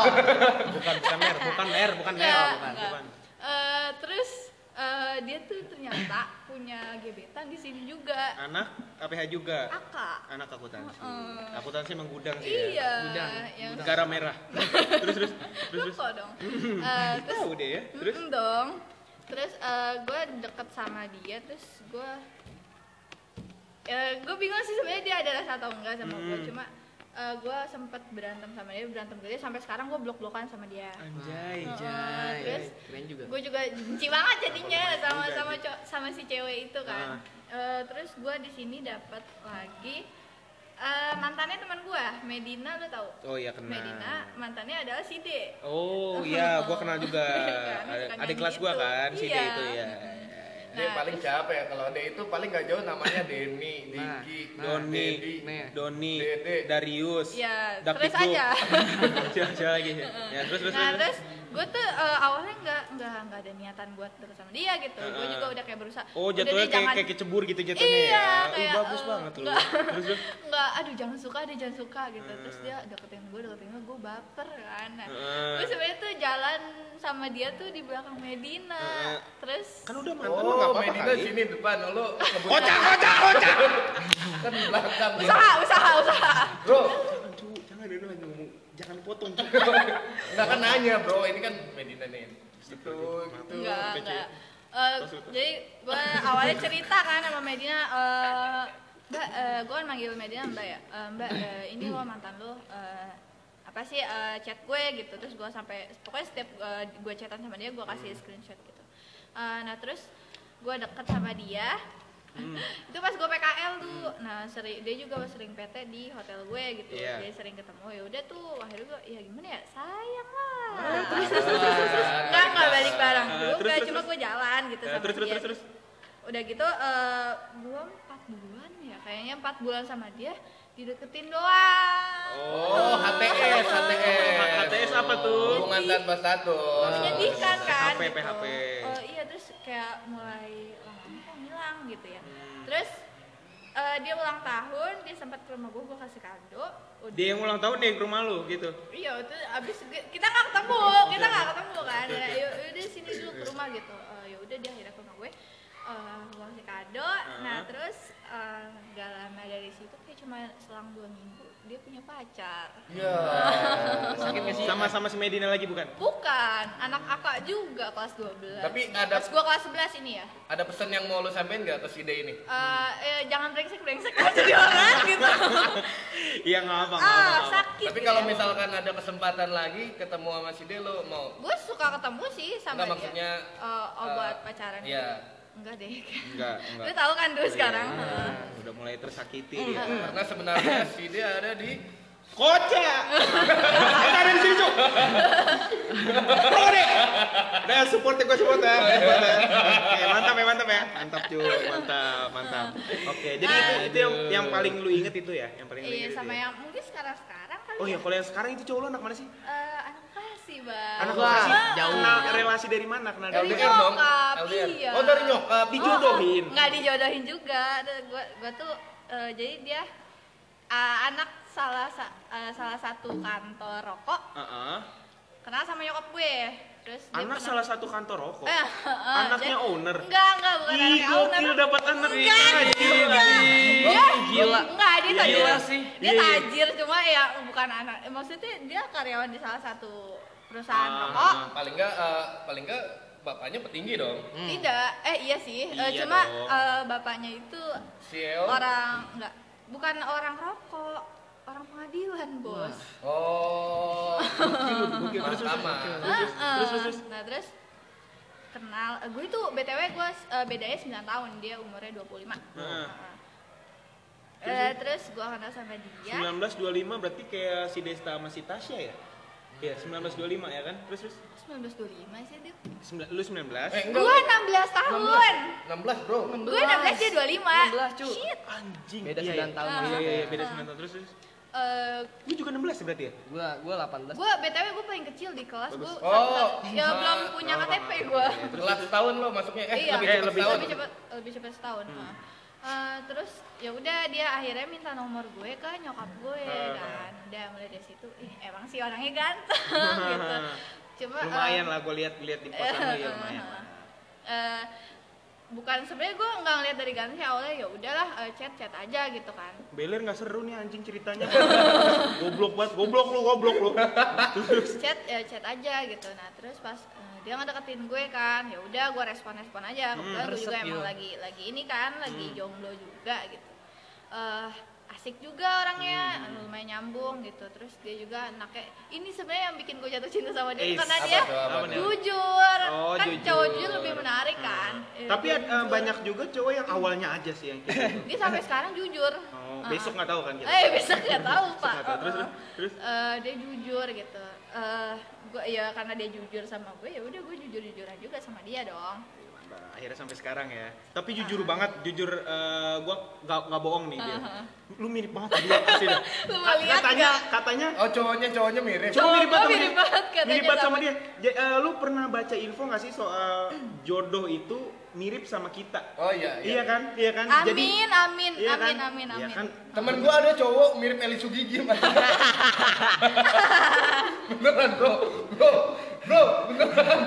[SPEAKER 1] Bukan, bukan Ler, bukan Ler, bukan.
[SPEAKER 3] Enggak,
[SPEAKER 1] bukan, bukan.
[SPEAKER 3] Eh, terus eh, dia tuh ternyata punya gebetan di sini juga.
[SPEAKER 1] Anak APH juga.
[SPEAKER 3] Aka.
[SPEAKER 1] Anak akuntansi.
[SPEAKER 3] Heeh.
[SPEAKER 1] Akuntansi emang gudang sih
[SPEAKER 3] Iya,
[SPEAKER 1] ya.
[SPEAKER 4] Gudang.
[SPEAKER 3] yang
[SPEAKER 1] Negara merah. terus terus terus terus.
[SPEAKER 3] Rokok dong. Eh, terus
[SPEAKER 1] Tahu deh ya. Terus
[SPEAKER 3] Mm-mm dong. Terus gue deket sama dia, terus gue ya gue bingung sih sebenarnya dia ada rasa atau enggak sama gue
[SPEAKER 1] Hmm.
[SPEAKER 3] Cuma gue sempet berantem sama dia berantem gede sampai sekarang gue blok blokan sama dia
[SPEAKER 1] Anjay.
[SPEAKER 3] Heeh, terus
[SPEAKER 4] Keren juga.
[SPEAKER 3] gue juga benci banget jadinya sama
[SPEAKER 1] juga
[SPEAKER 3] sama sama si cewek itu kan Eh, terus gue di sini dapat lagi eh, mantannya teman gue Medina lo tau
[SPEAKER 1] Oh iya kenal.
[SPEAKER 3] Medina mantannya adalah si D
[SPEAKER 1] Oh iya, gua kenal juga.
[SPEAKER 3] Kan,
[SPEAKER 1] Ada-
[SPEAKER 3] nyanyi
[SPEAKER 1] kelas gua
[SPEAKER 3] itu.
[SPEAKER 1] kan, si D
[SPEAKER 3] Iya.
[SPEAKER 1] itu ya.
[SPEAKER 2] Dia
[SPEAKER 3] Nah,
[SPEAKER 2] paling siapa ya? Kalau D itu paling gak jauh namanya Denny,
[SPEAKER 4] Nah,
[SPEAKER 2] Diki,
[SPEAKER 4] nah,
[SPEAKER 1] Doni. Doni,
[SPEAKER 2] Dede.
[SPEAKER 1] Darius.
[SPEAKER 3] ya
[SPEAKER 1] Dakdikduk.
[SPEAKER 3] terus aja
[SPEAKER 1] Siapa siapa lagi? Ya terus terus.
[SPEAKER 3] nah
[SPEAKER 1] terus.
[SPEAKER 3] Terus gue tuh eh, awalnya nggak nggak nggak ada niatan buat deket sama dia gitu gue
[SPEAKER 1] Heeh.
[SPEAKER 3] juga udah kayak berusaha
[SPEAKER 1] Oh jatuhnya kayak
[SPEAKER 3] jangan-
[SPEAKER 1] kayak kecebur gitu jatuhnya
[SPEAKER 3] iya
[SPEAKER 1] ya.
[SPEAKER 3] kayak
[SPEAKER 1] Ih, bagus
[SPEAKER 3] eh,
[SPEAKER 1] banget lu.
[SPEAKER 3] nggak
[SPEAKER 1] Terus terus.
[SPEAKER 3] nggak aduh jangan suka deh jangan suka gitu terus dia deketin gue deketin gue gue baper kan nah,
[SPEAKER 1] Heeh.
[SPEAKER 3] gue sebenarnya tuh jalan sama dia tuh di belakang Medina
[SPEAKER 1] Heeh.
[SPEAKER 3] terus
[SPEAKER 1] Kan udah mantan mah nggak
[SPEAKER 2] Oh,
[SPEAKER 1] apa-apa
[SPEAKER 2] Medina
[SPEAKER 1] kali.
[SPEAKER 2] sini depan, lo
[SPEAKER 1] Kocak, kocak, kocak.
[SPEAKER 2] kan belakang.
[SPEAKER 3] usaha usaha usaha
[SPEAKER 2] Bro,
[SPEAKER 1] Jangan, lagi ngomong. Jangan potong. Cu.
[SPEAKER 2] enggak kan nanya, Bro. Ini kan Medina nih. Gitu, gitu.
[SPEAKER 3] enggak
[SPEAKER 1] kecil.
[SPEAKER 3] enggak Eh, jadi gue awalnya cerita kan sama Medina eh, mbak gue kan manggil Medina mbak ya Eh, mbak eh, ini lo mantan lo eh, apa sih eh, chat gue gitu terus gue sampai pokoknya setiap gue chatan sama dia gue kasih screenshot gitu Eh, nah terus gue deket sama dia itu pas gue PKL tuh nah sering dia juga sering PT di hotel gue gitu
[SPEAKER 1] Iya.
[SPEAKER 3] dia sering ketemu ya udah tuh akhirnya gue ya gimana ya sayang lah
[SPEAKER 2] Ah,
[SPEAKER 3] Enggak, enggak balik bareng
[SPEAKER 1] Ah,
[SPEAKER 3] juga, cuma gue jalan gitu
[SPEAKER 1] Ya,
[SPEAKER 3] sama
[SPEAKER 1] terus terus
[SPEAKER 3] dia.
[SPEAKER 1] terus terus.
[SPEAKER 3] Udah gitu, eh gue empat bulan ya, kayaknya empat bulan sama dia dideketin doang.
[SPEAKER 2] Oh, HTS, HTS.
[SPEAKER 1] HTS apa tuh?
[SPEAKER 2] Hubungan tanpa status.
[SPEAKER 3] Menyedihkan kan
[SPEAKER 1] PHP,
[SPEAKER 3] gitu.
[SPEAKER 1] PHP.
[SPEAKER 3] Eh, iya, terus kayak mulai gitu ya. Terus eh, dia ulang tahun, dia sempat ke rumah gue, gue kasih kado. Udah-
[SPEAKER 1] Dia yang ulang tahun nih ke rumah lu gitu.
[SPEAKER 3] Iya, itu abis kita nggak ketemu, kita nggak ketemu kan. Ya, udah sini dulu ke rumah gitu. Eh, ya udah dia akhirnya ke rumah gue. Eh, gue kasih kado. Nah terus eh, nggak lama dari situ kayak cuma selang dua minggu dia punya pacar.
[SPEAKER 2] Ya.
[SPEAKER 4] Sakit gak sih?
[SPEAKER 1] Sama-sama si Medina lagi bukan?
[SPEAKER 3] Bukan, anak akak juga kelas 12
[SPEAKER 2] Tapi ada-
[SPEAKER 3] Pas gue kelas 11 ini ya
[SPEAKER 2] Ada pesan yang mau lu sampein gak ke si ini?
[SPEAKER 3] Eh, eh, Jangan brengsek-brengsek aja jadi orang gitu
[SPEAKER 1] Iya nggak apa nggak apa,
[SPEAKER 3] Ah,
[SPEAKER 1] nggak apa.
[SPEAKER 3] sakit
[SPEAKER 2] Tapi kalau misalkan ada kesempatan lagi ketemu sama si lu mau
[SPEAKER 3] Gue suka ketemu sih sama
[SPEAKER 2] Enggak
[SPEAKER 3] dia
[SPEAKER 2] maksudnya
[SPEAKER 3] Eh, Oh
[SPEAKER 2] eh,
[SPEAKER 3] buat pacaran
[SPEAKER 2] Iya.
[SPEAKER 3] Enggak deh
[SPEAKER 1] Enggak, enggak.
[SPEAKER 3] Lu tahu kan dulu sekarang
[SPEAKER 1] Iya,
[SPEAKER 3] Heeh.
[SPEAKER 1] Udah mulai tersakiti dia.
[SPEAKER 2] Karena sebenarnya si D ada di
[SPEAKER 1] Kocak! Kita ada di sini, Cuk. Pro deh. Udah support ya, gue support ya. Support ya. Oke, mantap ya, mantap ya. Mantap, Cuk. Mantap, mantap. Oke, jadi itu itu yang yang paling lu inget itu ya, yang paling lu
[SPEAKER 3] Iya
[SPEAKER 1] inget
[SPEAKER 3] sama
[SPEAKER 1] ya?
[SPEAKER 3] yang mungkin sekarang-sekarang kali
[SPEAKER 1] Oh iya,
[SPEAKER 3] ya
[SPEAKER 1] kalau yang sekarang itu cowok lu anak mana sih?
[SPEAKER 3] Eh, Anak kasih bang
[SPEAKER 1] Anak
[SPEAKER 4] Wah,
[SPEAKER 1] lokasi
[SPEAKER 4] jauh.
[SPEAKER 1] Kenal relasi dari mana? Kenal dari
[SPEAKER 3] Dari
[SPEAKER 2] LDR dong. LDR.
[SPEAKER 3] iya.
[SPEAKER 2] Oh dari nyokap.
[SPEAKER 1] Dijodohin.
[SPEAKER 3] Nggak dijodohin juga Gue gua tuh eh, Jadi dia eh, Anak salah sa- eh, salah satu kantor rokok
[SPEAKER 1] Heeh.
[SPEAKER 3] Kenal sama nyokap gue Terus dia
[SPEAKER 1] Anak
[SPEAKER 3] pernah-
[SPEAKER 1] salah satu kantor rokok.
[SPEAKER 3] Eh, eh,
[SPEAKER 1] Anaknya
[SPEAKER 3] jadi-
[SPEAKER 1] owner.
[SPEAKER 3] Enggak, enggak, bukan
[SPEAKER 1] Ih,
[SPEAKER 3] anaknya owner
[SPEAKER 1] gokil dapat anak
[SPEAKER 3] Enggak. Dia
[SPEAKER 4] Gila.
[SPEAKER 3] Enggak, dia tajir.
[SPEAKER 4] Gila sih.
[SPEAKER 3] Dia
[SPEAKER 1] Iya.
[SPEAKER 3] tajir cuma ya bukan anak. Maksudnya dia karyawan di salah satu perusahaan
[SPEAKER 1] Ah,
[SPEAKER 3] rokok.
[SPEAKER 2] Paling enggak eh, paling enggak bapaknya petinggi dong.
[SPEAKER 3] Tidak, eh iya sih. Eh,
[SPEAKER 1] Iya
[SPEAKER 3] cuma
[SPEAKER 1] dong.
[SPEAKER 3] eh, bapaknya itu
[SPEAKER 2] CEO.
[SPEAKER 3] orang enggak bukan orang rokok, orang pengadilan, Bos.
[SPEAKER 2] Oh.
[SPEAKER 1] Gokil, terus, terus, terus, terus, terus, terus.
[SPEAKER 3] Nah, terus kenal eh, gue itu BTW gue eh, bedanya 9 tahun, dia umurnya 25.
[SPEAKER 1] Heeh.
[SPEAKER 3] Eh, terus gue kenal sama dia.
[SPEAKER 1] 1925 berarti kayak si Desta sama si Tasya ya? Iya, 1925 ya kan? Terus terus
[SPEAKER 3] 1925 sih dia.
[SPEAKER 1] Sembilan- lu 19?
[SPEAKER 2] Eh enggak.
[SPEAKER 3] Gue 16 tahun.
[SPEAKER 2] 16, Bro.
[SPEAKER 3] Gue 16 dia 25.
[SPEAKER 4] 16, cu.
[SPEAKER 3] Shit.
[SPEAKER 1] Anjing.
[SPEAKER 4] Beda
[SPEAKER 1] Iya,
[SPEAKER 4] 9
[SPEAKER 1] iya.
[SPEAKER 4] tahun.
[SPEAKER 1] Iya iya iya, beda 9 tahun. Terus terus.
[SPEAKER 3] Eh,
[SPEAKER 1] Lu juga 16 ya berarti ya?
[SPEAKER 4] Gua gua 18.
[SPEAKER 3] gue BTW gue paling kecil di kelas. Gue
[SPEAKER 2] Oh.
[SPEAKER 3] ya belum punya KTP gue.
[SPEAKER 2] Telat setahun lo masuknya. Eh,
[SPEAKER 3] Iya,
[SPEAKER 2] lebih
[SPEAKER 1] Eh,
[SPEAKER 2] cepat
[SPEAKER 1] lebih
[SPEAKER 2] setahun.
[SPEAKER 3] lebih cepat lebih cepat setahun. Nah. Eh, terus ya udah dia akhirnya minta nomor gue ke nyokap gue kan. Udah mulai dari situ, ih emang sih orangnya ganteng gitu. Cuma
[SPEAKER 1] Lumayan lah gue lihat lihat di posan lu ya lumayan. lah.
[SPEAKER 3] eh, bukan sebenarnya gue nggak ngeliat dari ganteng sih awalnya ya udahlah eh, chat chat aja gitu kan.
[SPEAKER 1] Beler nggak seru nih anjing ceritanya. goblok banget, goblok lu, goblok lu.
[SPEAKER 3] chat ya chat aja gitu. Nah terus pas eh, dia ngedeketin gue kan ya udah gue respon respon aja kebetulan gue juga emang lagi lagi ini kan lagi jomblo juga gitu. Eh, asik juga orangnya lumayan nyambung gitu. Terus dia juga anaknya ini sebenarnya yang bikin gue jatuh cinta sama dia
[SPEAKER 1] Is,
[SPEAKER 3] karena
[SPEAKER 2] apa
[SPEAKER 3] dia
[SPEAKER 2] tuh, apa
[SPEAKER 1] tuh?
[SPEAKER 3] jujur
[SPEAKER 1] Oh,
[SPEAKER 3] kan
[SPEAKER 1] jujur.
[SPEAKER 3] cowok jujur lebih menarik kan Eh,
[SPEAKER 1] Tapi
[SPEAKER 3] jujur.
[SPEAKER 1] banyak juga cowok yang awalnya aja sih yang kayak gitu.
[SPEAKER 3] dia sampai sekarang jujur
[SPEAKER 1] Oh,
[SPEAKER 3] Ah,
[SPEAKER 1] besok nggak tahu kan kita.
[SPEAKER 3] eh besok nggak tahu pak
[SPEAKER 1] nggak tahu. Terus,
[SPEAKER 3] Uh-uh.
[SPEAKER 1] terus, terus?
[SPEAKER 3] Eh, dia jujur gitu Eh, gue ya karena dia jujur sama gue ya udah gue jujur jujuran juga sama dia dong
[SPEAKER 1] akhirnya sampai sekarang ya. Tapi jujur banget, jujur eh, gua nggak nggak bohong nih dia. Lu mirip banget dia
[SPEAKER 3] lihat
[SPEAKER 1] katanya, katanya
[SPEAKER 2] Oh cowoknya cowoknya mirip.
[SPEAKER 1] Cowok mirip banget
[SPEAKER 3] mirip banget katanya
[SPEAKER 1] Mirip banget sama
[SPEAKER 3] sama-
[SPEAKER 1] dia. Ja- eh, lu pernah baca info nggak sih soal jodoh itu mirip sama kita?
[SPEAKER 2] Oh iya.
[SPEAKER 1] Iya kan? Iya kan?
[SPEAKER 3] amin amin
[SPEAKER 1] iya kan?
[SPEAKER 3] amin amin
[SPEAKER 1] Iya
[SPEAKER 3] amin
[SPEAKER 1] kan?
[SPEAKER 2] Temen gua ada cowok mirip Eli Sugigi Mas. beneran bro, bro, bro, beneran.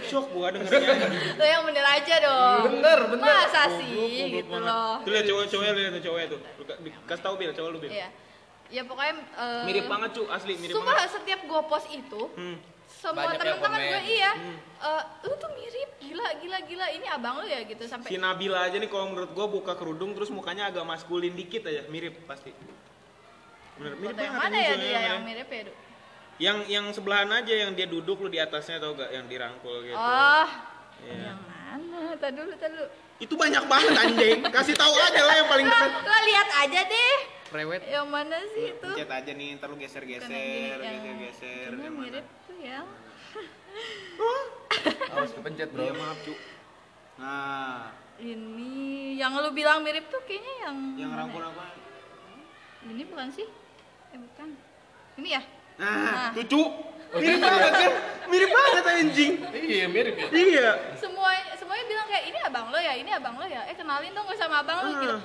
[SPEAKER 1] Shock gua dengernya.
[SPEAKER 3] lo yang bener aja dong
[SPEAKER 2] Bener, bener.
[SPEAKER 3] masa
[SPEAKER 1] Goblok,
[SPEAKER 3] sih
[SPEAKER 1] goblok
[SPEAKER 3] gitu
[SPEAKER 1] banget.
[SPEAKER 3] loh
[SPEAKER 1] Tuh lihat cowok-cowoknya lihat cowoknya tuh. Kasih tahu Bil, cowok lu Bil.
[SPEAKER 3] iya ya pokoknya eh,
[SPEAKER 1] Mirip banget cu, asli mirip
[SPEAKER 3] sumpah
[SPEAKER 1] banget.
[SPEAKER 3] setiap gue post itu
[SPEAKER 1] Hmm.
[SPEAKER 3] Semua
[SPEAKER 2] yang
[SPEAKER 3] teman-teman gue iya eh, lu tuh mirip gila gila gila ini abang lu ya gitu
[SPEAKER 1] Si
[SPEAKER 3] sampai
[SPEAKER 1] Nabila aja nih kalau menurut gua buka kerudung terus mukanya agak maskulin dikit aja, mirip pasti. Bener, mirip
[SPEAKER 3] foto yang mana ya dia yang
[SPEAKER 1] bener.
[SPEAKER 3] mirip ya Du?
[SPEAKER 1] Yang yang sebelahan aja yang dia duduk lu di atasnya tau gak yang dirangkul gitu.
[SPEAKER 3] oh
[SPEAKER 1] Iya.
[SPEAKER 3] yang mana tadi dulu tadi dulu
[SPEAKER 1] Itu banyak banget anjing. Kasih tahu aja lah yang paling dekat.
[SPEAKER 3] lo lihat aja deh
[SPEAKER 4] Prewed.
[SPEAKER 3] yang mana sih itu
[SPEAKER 1] Pencet aja nih, ntar lu geser-geser,
[SPEAKER 3] gini, yang
[SPEAKER 1] geser-geser. yang mana.
[SPEAKER 3] mirip tuh ya
[SPEAKER 2] Awas kepencet bro.
[SPEAKER 1] Iya maaf cu. Nah,
[SPEAKER 3] ini yang lu bilang mirip tuh kayaknya yang
[SPEAKER 1] yang rangkul
[SPEAKER 3] ya?
[SPEAKER 1] apa?
[SPEAKER 3] ini bukan sih eh bukan ini ya
[SPEAKER 1] Nah,
[SPEAKER 3] Nah.
[SPEAKER 1] tuh cu. Mirip banget kan? Mirip banget anjing.
[SPEAKER 2] Iya mirip ya.
[SPEAKER 1] Iya.
[SPEAKER 3] semua semuanya bilang kayak ini abang lo ya ini abang lo ya eh kenalin dong gue sama abang lo gitu
[SPEAKER 1] Ah.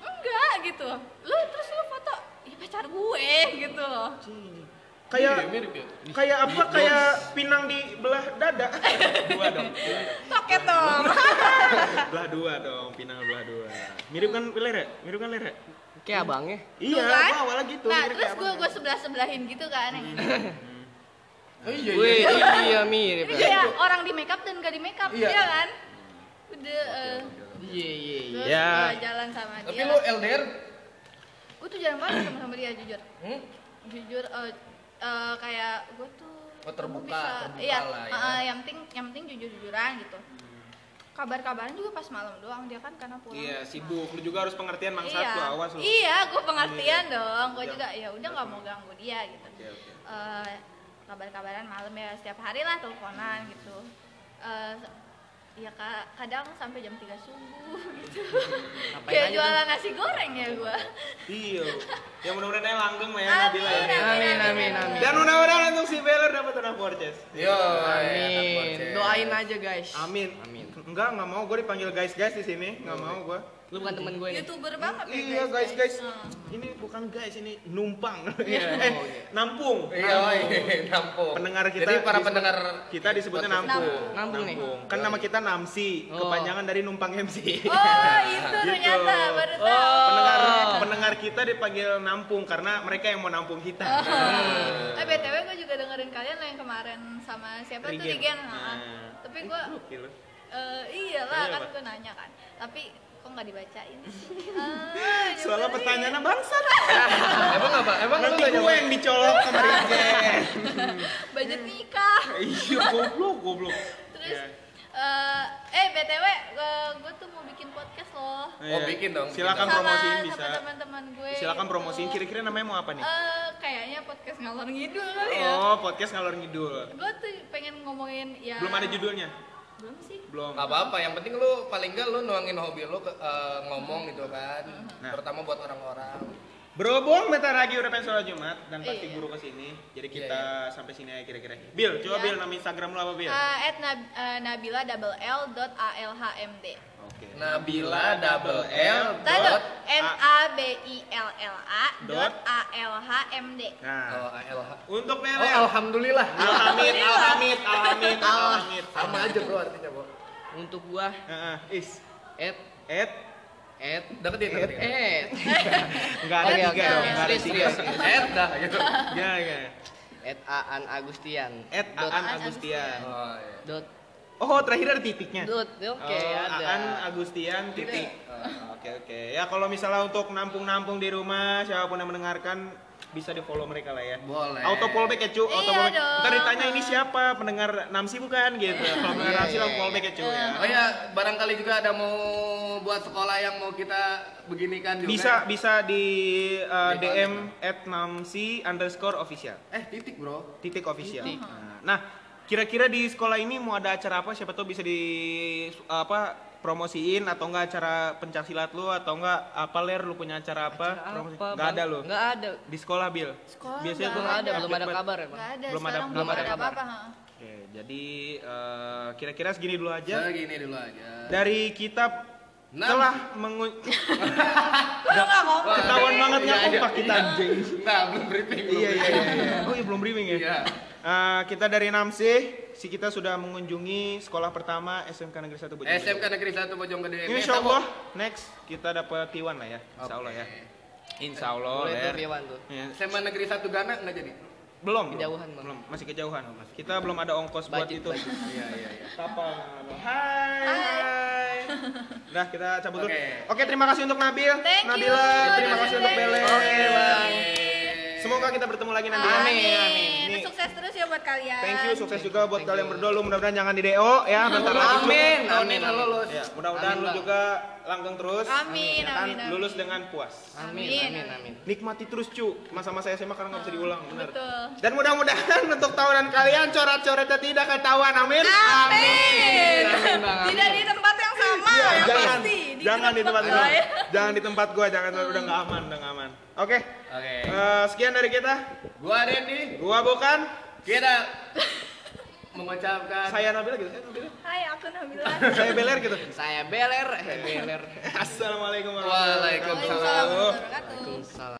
[SPEAKER 3] Enggak gitu lu terus lu foto ya pacar gue gitu loh
[SPEAKER 1] Kayak
[SPEAKER 2] Iya, mirip ya.
[SPEAKER 1] kayak apa? Kayak pinang di belah dada. dua dong.
[SPEAKER 3] toket dong
[SPEAKER 1] belah dua dong, pinang belah dua. Mirip kan Lere? Mirip kan Lere?
[SPEAKER 4] Kayak abangnya.
[SPEAKER 1] Iya,
[SPEAKER 3] kan?
[SPEAKER 1] awalnya gitu.
[SPEAKER 3] nah terus
[SPEAKER 1] kayak
[SPEAKER 3] gue gue sebelah sebelahin gitu kan yang ini
[SPEAKER 2] Oh iya
[SPEAKER 4] Wih,
[SPEAKER 2] iya.
[SPEAKER 4] iya mirip.
[SPEAKER 3] ini kayak orang di makeup dan gak di makeup
[SPEAKER 2] Iya.
[SPEAKER 3] iya kan udah eh,
[SPEAKER 4] Iya, iya, iya.
[SPEAKER 3] terus
[SPEAKER 1] Ya.
[SPEAKER 3] jalan sama
[SPEAKER 2] Tapi
[SPEAKER 3] dia
[SPEAKER 2] lu LDR?
[SPEAKER 3] gue tuh jarang banget sama sama dia jujur
[SPEAKER 2] Hmm?
[SPEAKER 3] jujur eh, eh, kayak gue tuh
[SPEAKER 2] Oh, terbuka,
[SPEAKER 3] bisa,
[SPEAKER 2] terbuka
[SPEAKER 3] iya
[SPEAKER 2] lah ya.
[SPEAKER 3] eh, yang penting yang penting jujur jujuran gitu kabar-kabaran juga pas malam doang dia kan karena pulang
[SPEAKER 1] Iya, sibuk. Lu juga harus pengertian bangsat
[SPEAKER 3] iya
[SPEAKER 1] lu, awas lu.
[SPEAKER 3] iya gue pengertian dong gue
[SPEAKER 1] Iya.
[SPEAKER 3] juga ya udah nggak mau ganggu dia gitu
[SPEAKER 1] Oke, oke.
[SPEAKER 3] Eh, kabar-kabaran malam ya setiap hari lah teleponan gitu Eh, ya ka- kadang sampai jam 3 subuh gitu kayak jualan nasi goreng ya gue
[SPEAKER 1] Iya. Ya mudah-mudahan aja langgeng lah ya
[SPEAKER 3] Amin,
[SPEAKER 1] Nabila ya.
[SPEAKER 4] Amin, amin, amin.
[SPEAKER 1] Dan mudah-mudahan untuk si Beler dapat tanah Forces.
[SPEAKER 2] Yo.
[SPEAKER 4] Amin. Doain aja guys.
[SPEAKER 1] Amin.
[SPEAKER 4] Amin.
[SPEAKER 1] Enggak, enggak mau gue dipanggil guys-guys di sini. Enggak mau gue.
[SPEAKER 4] Lu bukan temen gue nih.
[SPEAKER 3] youtuber banget ya
[SPEAKER 1] Iya guys guys,
[SPEAKER 3] Hmm.
[SPEAKER 1] ini bukan guys ini numpang,
[SPEAKER 4] Iya.
[SPEAKER 1] eh nampung.
[SPEAKER 2] Iya, iya, nampung.
[SPEAKER 1] Pendengar kita
[SPEAKER 2] Jadi para pendengar
[SPEAKER 1] Kita disebutnya nampung.
[SPEAKER 4] Nampung nih.
[SPEAKER 1] Kan nama kita Namsi,
[SPEAKER 4] Oh.
[SPEAKER 1] kepanjangan dari numpang MC.
[SPEAKER 3] oh itu
[SPEAKER 1] Gitu.
[SPEAKER 3] ternyata baru tahu
[SPEAKER 4] Oh.
[SPEAKER 1] pendengar pendengar kita dipanggil nampung karena mereka yang mau nampung kita.
[SPEAKER 3] Oh. Eh btw gue juga dengerin kalian lo yang kemarin sama siapa tuh.
[SPEAKER 1] Regen. Nah.
[SPEAKER 3] Heeh. Tapi gue Eh, iyalah
[SPEAKER 1] Iya,
[SPEAKER 3] kan gue nanya kan. Tapi kok nggak dibacain sih? Ah,
[SPEAKER 1] Soalnya pertanyaannya bangsat.
[SPEAKER 2] Emang apa? Emang
[SPEAKER 1] Nanti
[SPEAKER 2] gak
[SPEAKER 1] gue yang dicolok sama Regen.
[SPEAKER 3] budget nikah.
[SPEAKER 1] Iya, goblok, goblok.
[SPEAKER 3] Terus
[SPEAKER 1] Iya.
[SPEAKER 3] eh eh btw gue tuh mau bikin podcast loh.
[SPEAKER 2] Oh, bikin dong, bikin
[SPEAKER 1] Silakan
[SPEAKER 2] dong.
[SPEAKER 1] promosiin
[SPEAKER 3] sama,
[SPEAKER 1] bisa.
[SPEAKER 3] sama teman-teman gue.
[SPEAKER 1] Silakan
[SPEAKER 3] gitu.
[SPEAKER 1] promosiin kira-kira namanya mau apa nih?
[SPEAKER 3] Eh, kayaknya podcast ngalor ngidul kali ya.
[SPEAKER 1] Oh, podcast ngalor ngidul.
[SPEAKER 3] Gue tuh pengen ngomongin ya.
[SPEAKER 1] Belum ada judulnya?
[SPEAKER 3] Belum sih.
[SPEAKER 1] Belum.
[SPEAKER 2] Gak apa-apa, yang penting lu paling enggak lu nuangin hobi lu ke, eh, ngomong gitu kan.
[SPEAKER 1] Nah.
[SPEAKER 2] Terutama buat orang-orang.
[SPEAKER 1] Berhubung bentar lagi udah pengen sholat Jumat dan pasti
[SPEAKER 3] Iya.
[SPEAKER 1] guru ke sini, jadi
[SPEAKER 2] Iya,
[SPEAKER 1] kita sampai sini aja kira-kira. Bill, coba
[SPEAKER 3] Iya.
[SPEAKER 1] Bill nama Instagram lu apa Bill?
[SPEAKER 3] Eh, at nab, eh, Nabila double L dot A L H M D.
[SPEAKER 2] Nabila double L dot
[SPEAKER 3] N A B I L L A
[SPEAKER 1] Dot.
[SPEAKER 3] A L H M D.
[SPEAKER 1] Nah,
[SPEAKER 2] Oh, ALH.
[SPEAKER 1] untuk
[SPEAKER 2] Oh,
[SPEAKER 1] Bel.
[SPEAKER 2] alhamdulillah.
[SPEAKER 1] Alhamid, alhamid, alhamid, alhamid.
[SPEAKER 2] Sama aja bro artinya, Bro.
[SPEAKER 4] Untuk gua
[SPEAKER 1] Heeh, is.
[SPEAKER 4] at
[SPEAKER 1] Ed,
[SPEAKER 4] at
[SPEAKER 2] Deketin,
[SPEAKER 4] at at
[SPEAKER 1] enggak ada tiga dong, enggak ada tiga.
[SPEAKER 2] Ed dah gitu.
[SPEAKER 1] Ya, ya.
[SPEAKER 4] at aan agustian
[SPEAKER 1] Ed
[SPEAKER 4] dot
[SPEAKER 1] Aan Agustian.
[SPEAKER 2] Oh, iya.
[SPEAKER 4] dot
[SPEAKER 1] Oh, terakhir ada titiknya.
[SPEAKER 4] oke
[SPEAKER 1] oh,
[SPEAKER 4] ada
[SPEAKER 1] Aan Agustian titik.
[SPEAKER 2] Oh,
[SPEAKER 1] Oke, Oke oke. Ya kalau misalnya untuk nampung-nampung di rumah, siapa pun yang mendengarkan bisa di follow mereka lah ya.
[SPEAKER 2] Boleh.
[SPEAKER 1] Auto fallback ya cu, auto
[SPEAKER 3] Iya
[SPEAKER 1] fallback.
[SPEAKER 3] dong.
[SPEAKER 1] Ntar ditanya ini siapa pendengar Namsi bukan gitu. Kalau pendengar
[SPEAKER 2] Iya,
[SPEAKER 1] Namsi
[SPEAKER 2] iya,
[SPEAKER 1] langsung fallback ya cu ya.
[SPEAKER 2] Oh ya, barangkali juga ada mau buat sekolah yang mau kita beginikan juga.
[SPEAKER 1] Bisa bisa di uh,
[SPEAKER 2] Di
[SPEAKER 1] DM at Namsi underscore official.
[SPEAKER 2] Eh, titik bro.
[SPEAKER 1] Titik official.
[SPEAKER 4] Titik.
[SPEAKER 1] Nah, kira-kira di sekolah ini mau ada acara apa? Siapa tahu bisa di apa promosiin atau enggak acara pencaksilat lu atau enggak apa ler lu punya acara apa? Promosi-
[SPEAKER 4] Apa,
[SPEAKER 1] Nggak
[SPEAKER 4] Bang?
[SPEAKER 1] ada lu.
[SPEAKER 4] Nggak ada.
[SPEAKER 1] Di sekolah Bil.
[SPEAKER 3] Sekolah
[SPEAKER 1] Biasanya tuh
[SPEAKER 4] Belum ada, belum ada kabar ya, Bang.
[SPEAKER 3] Ada,
[SPEAKER 1] Belum ada- belum ada
[SPEAKER 4] kabar.
[SPEAKER 3] apa-apa. ha.
[SPEAKER 1] Oke, jadi eh, kira-kira segini dulu aja.
[SPEAKER 2] Jadi gini dulu aja.
[SPEAKER 1] Dari kita
[SPEAKER 2] Nah.
[SPEAKER 1] telah mengu
[SPEAKER 3] Lu nggak ngomong.
[SPEAKER 1] ketahuan banget
[SPEAKER 2] Iya,
[SPEAKER 1] nggak
[SPEAKER 2] iya.
[SPEAKER 1] kompak kita anjing.
[SPEAKER 2] Nah, belum briefing. belum
[SPEAKER 1] Iya iya iya. Oh iya belum briefing ya.
[SPEAKER 2] Iya.
[SPEAKER 1] Eh, kita dari Namsi, si kita sudah mengunjungi sekolah pertama SMK Negeri 1 Bojonegede.
[SPEAKER 2] SMK Negeri 1 Bojonggede.
[SPEAKER 1] Insya Allah next kita dapat T1 lah ya, Insya Allah ya. Insya Allah.
[SPEAKER 4] Boleh tuh
[SPEAKER 1] Ler.
[SPEAKER 4] Firwan tuh.
[SPEAKER 1] Ya,
[SPEAKER 2] SMA Negeri 1 Gana nggak jadi?
[SPEAKER 1] belum, belum.
[SPEAKER 4] Kejauhan, Bang.
[SPEAKER 1] belum, masih kejauhan. Kita belum ada ongkos buat
[SPEAKER 4] Budget,
[SPEAKER 1] itu.
[SPEAKER 4] budget.
[SPEAKER 2] Iya, iya, iya.
[SPEAKER 1] Kapal. Hai, hai. Nah, kita cabut dulu.
[SPEAKER 2] Oke.
[SPEAKER 1] Oke, terima kasih untuk Nabil,
[SPEAKER 3] Thank you.
[SPEAKER 1] Nabila, terima kasih untuk
[SPEAKER 3] you.
[SPEAKER 1] Bele.
[SPEAKER 2] Oke, Bang.
[SPEAKER 1] Semoga kita bertemu lagi nanti.
[SPEAKER 3] Amin.
[SPEAKER 1] Nih,
[SPEAKER 3] Sukses terus ya buat kalian.
[SPEAKER 1] Thank you, sukses juga buat kalian berdua. Lu mudah-mudahan jangan di DO ya, bentar lagi.
[SPEAKER 2] Amin.
[SPEAKER 4] Amin,
[SPEAKER 2] ini
[SPEAKER 4] amin.
[SPEAKER 2] lulus.
[SPEAKER 1] Ya, mudah-mudahan
[SPEAKER 4] Amin,
[SPEAKER 1] lu juga langgeng terus.
[SPEAKER 3] Amin,
[SPEAKER 1] Ya kan?
[SPEAKER 3] amin, amin.
[SPEAKER 1] Lulus dengan puas.
[SPEAKER 4] Amin,
[SPEAKER 3] Amin.
[SPEAKER 4] amin, amin.
[SPEAKER 1] Nikmati terus cu, masa-masa SMA karena nggak bisa diulang, benar.
[SPEAKER 3] Betul.
[SPEAKER 1] Dan mudah-mudahan untuk tahunan kalian coret-coretnya tidak ketahuan, amin.
[SPEAKER 3] Amin.
[SPEAKER 4] Amin, amin.
[SPEAKER 3] Tidak di tempat yang sama,
[SPEAKER 1] Iya,
[SPEAKER 3] yang
[SPEAKER 1] jangan,
[SPEAKER 3] pasti.
[SPEAKER 1] jangan di tempat gua,
[SPEAKER 3] lain.
[SPEAKER 1] jangan di tempat gua, jangan udah nggak aman, udah nggak aman. Oke,
[SPEAKER 2] Oke.
[SPEAKER 1] eh, sekian dari kita.
[SPEAKER 2] Gua Randy.
[SPEAKER 1] Gua bukan,
[SPEAKER 2] Kita mengucapkan
[SPEAKER 1] saya Nabila gitu, saya Nabila.
[SPEAKER 3] Hai, aku Nabila.
[SPEAKER 1] saya Beler gitu.
[SPEAKER 4] Saya Beler, eh Beler.
[SPEAKER 1] Assalamualaikum warahmatullahi
[SPEAKER 2] Waalaikumsalam.
[SPEAKER 1] wabarakatuh.
[SPEAKER 3] Waalaikumsalam warahmatullahi wabarakatuh.
[SPEAKER 4] Salam.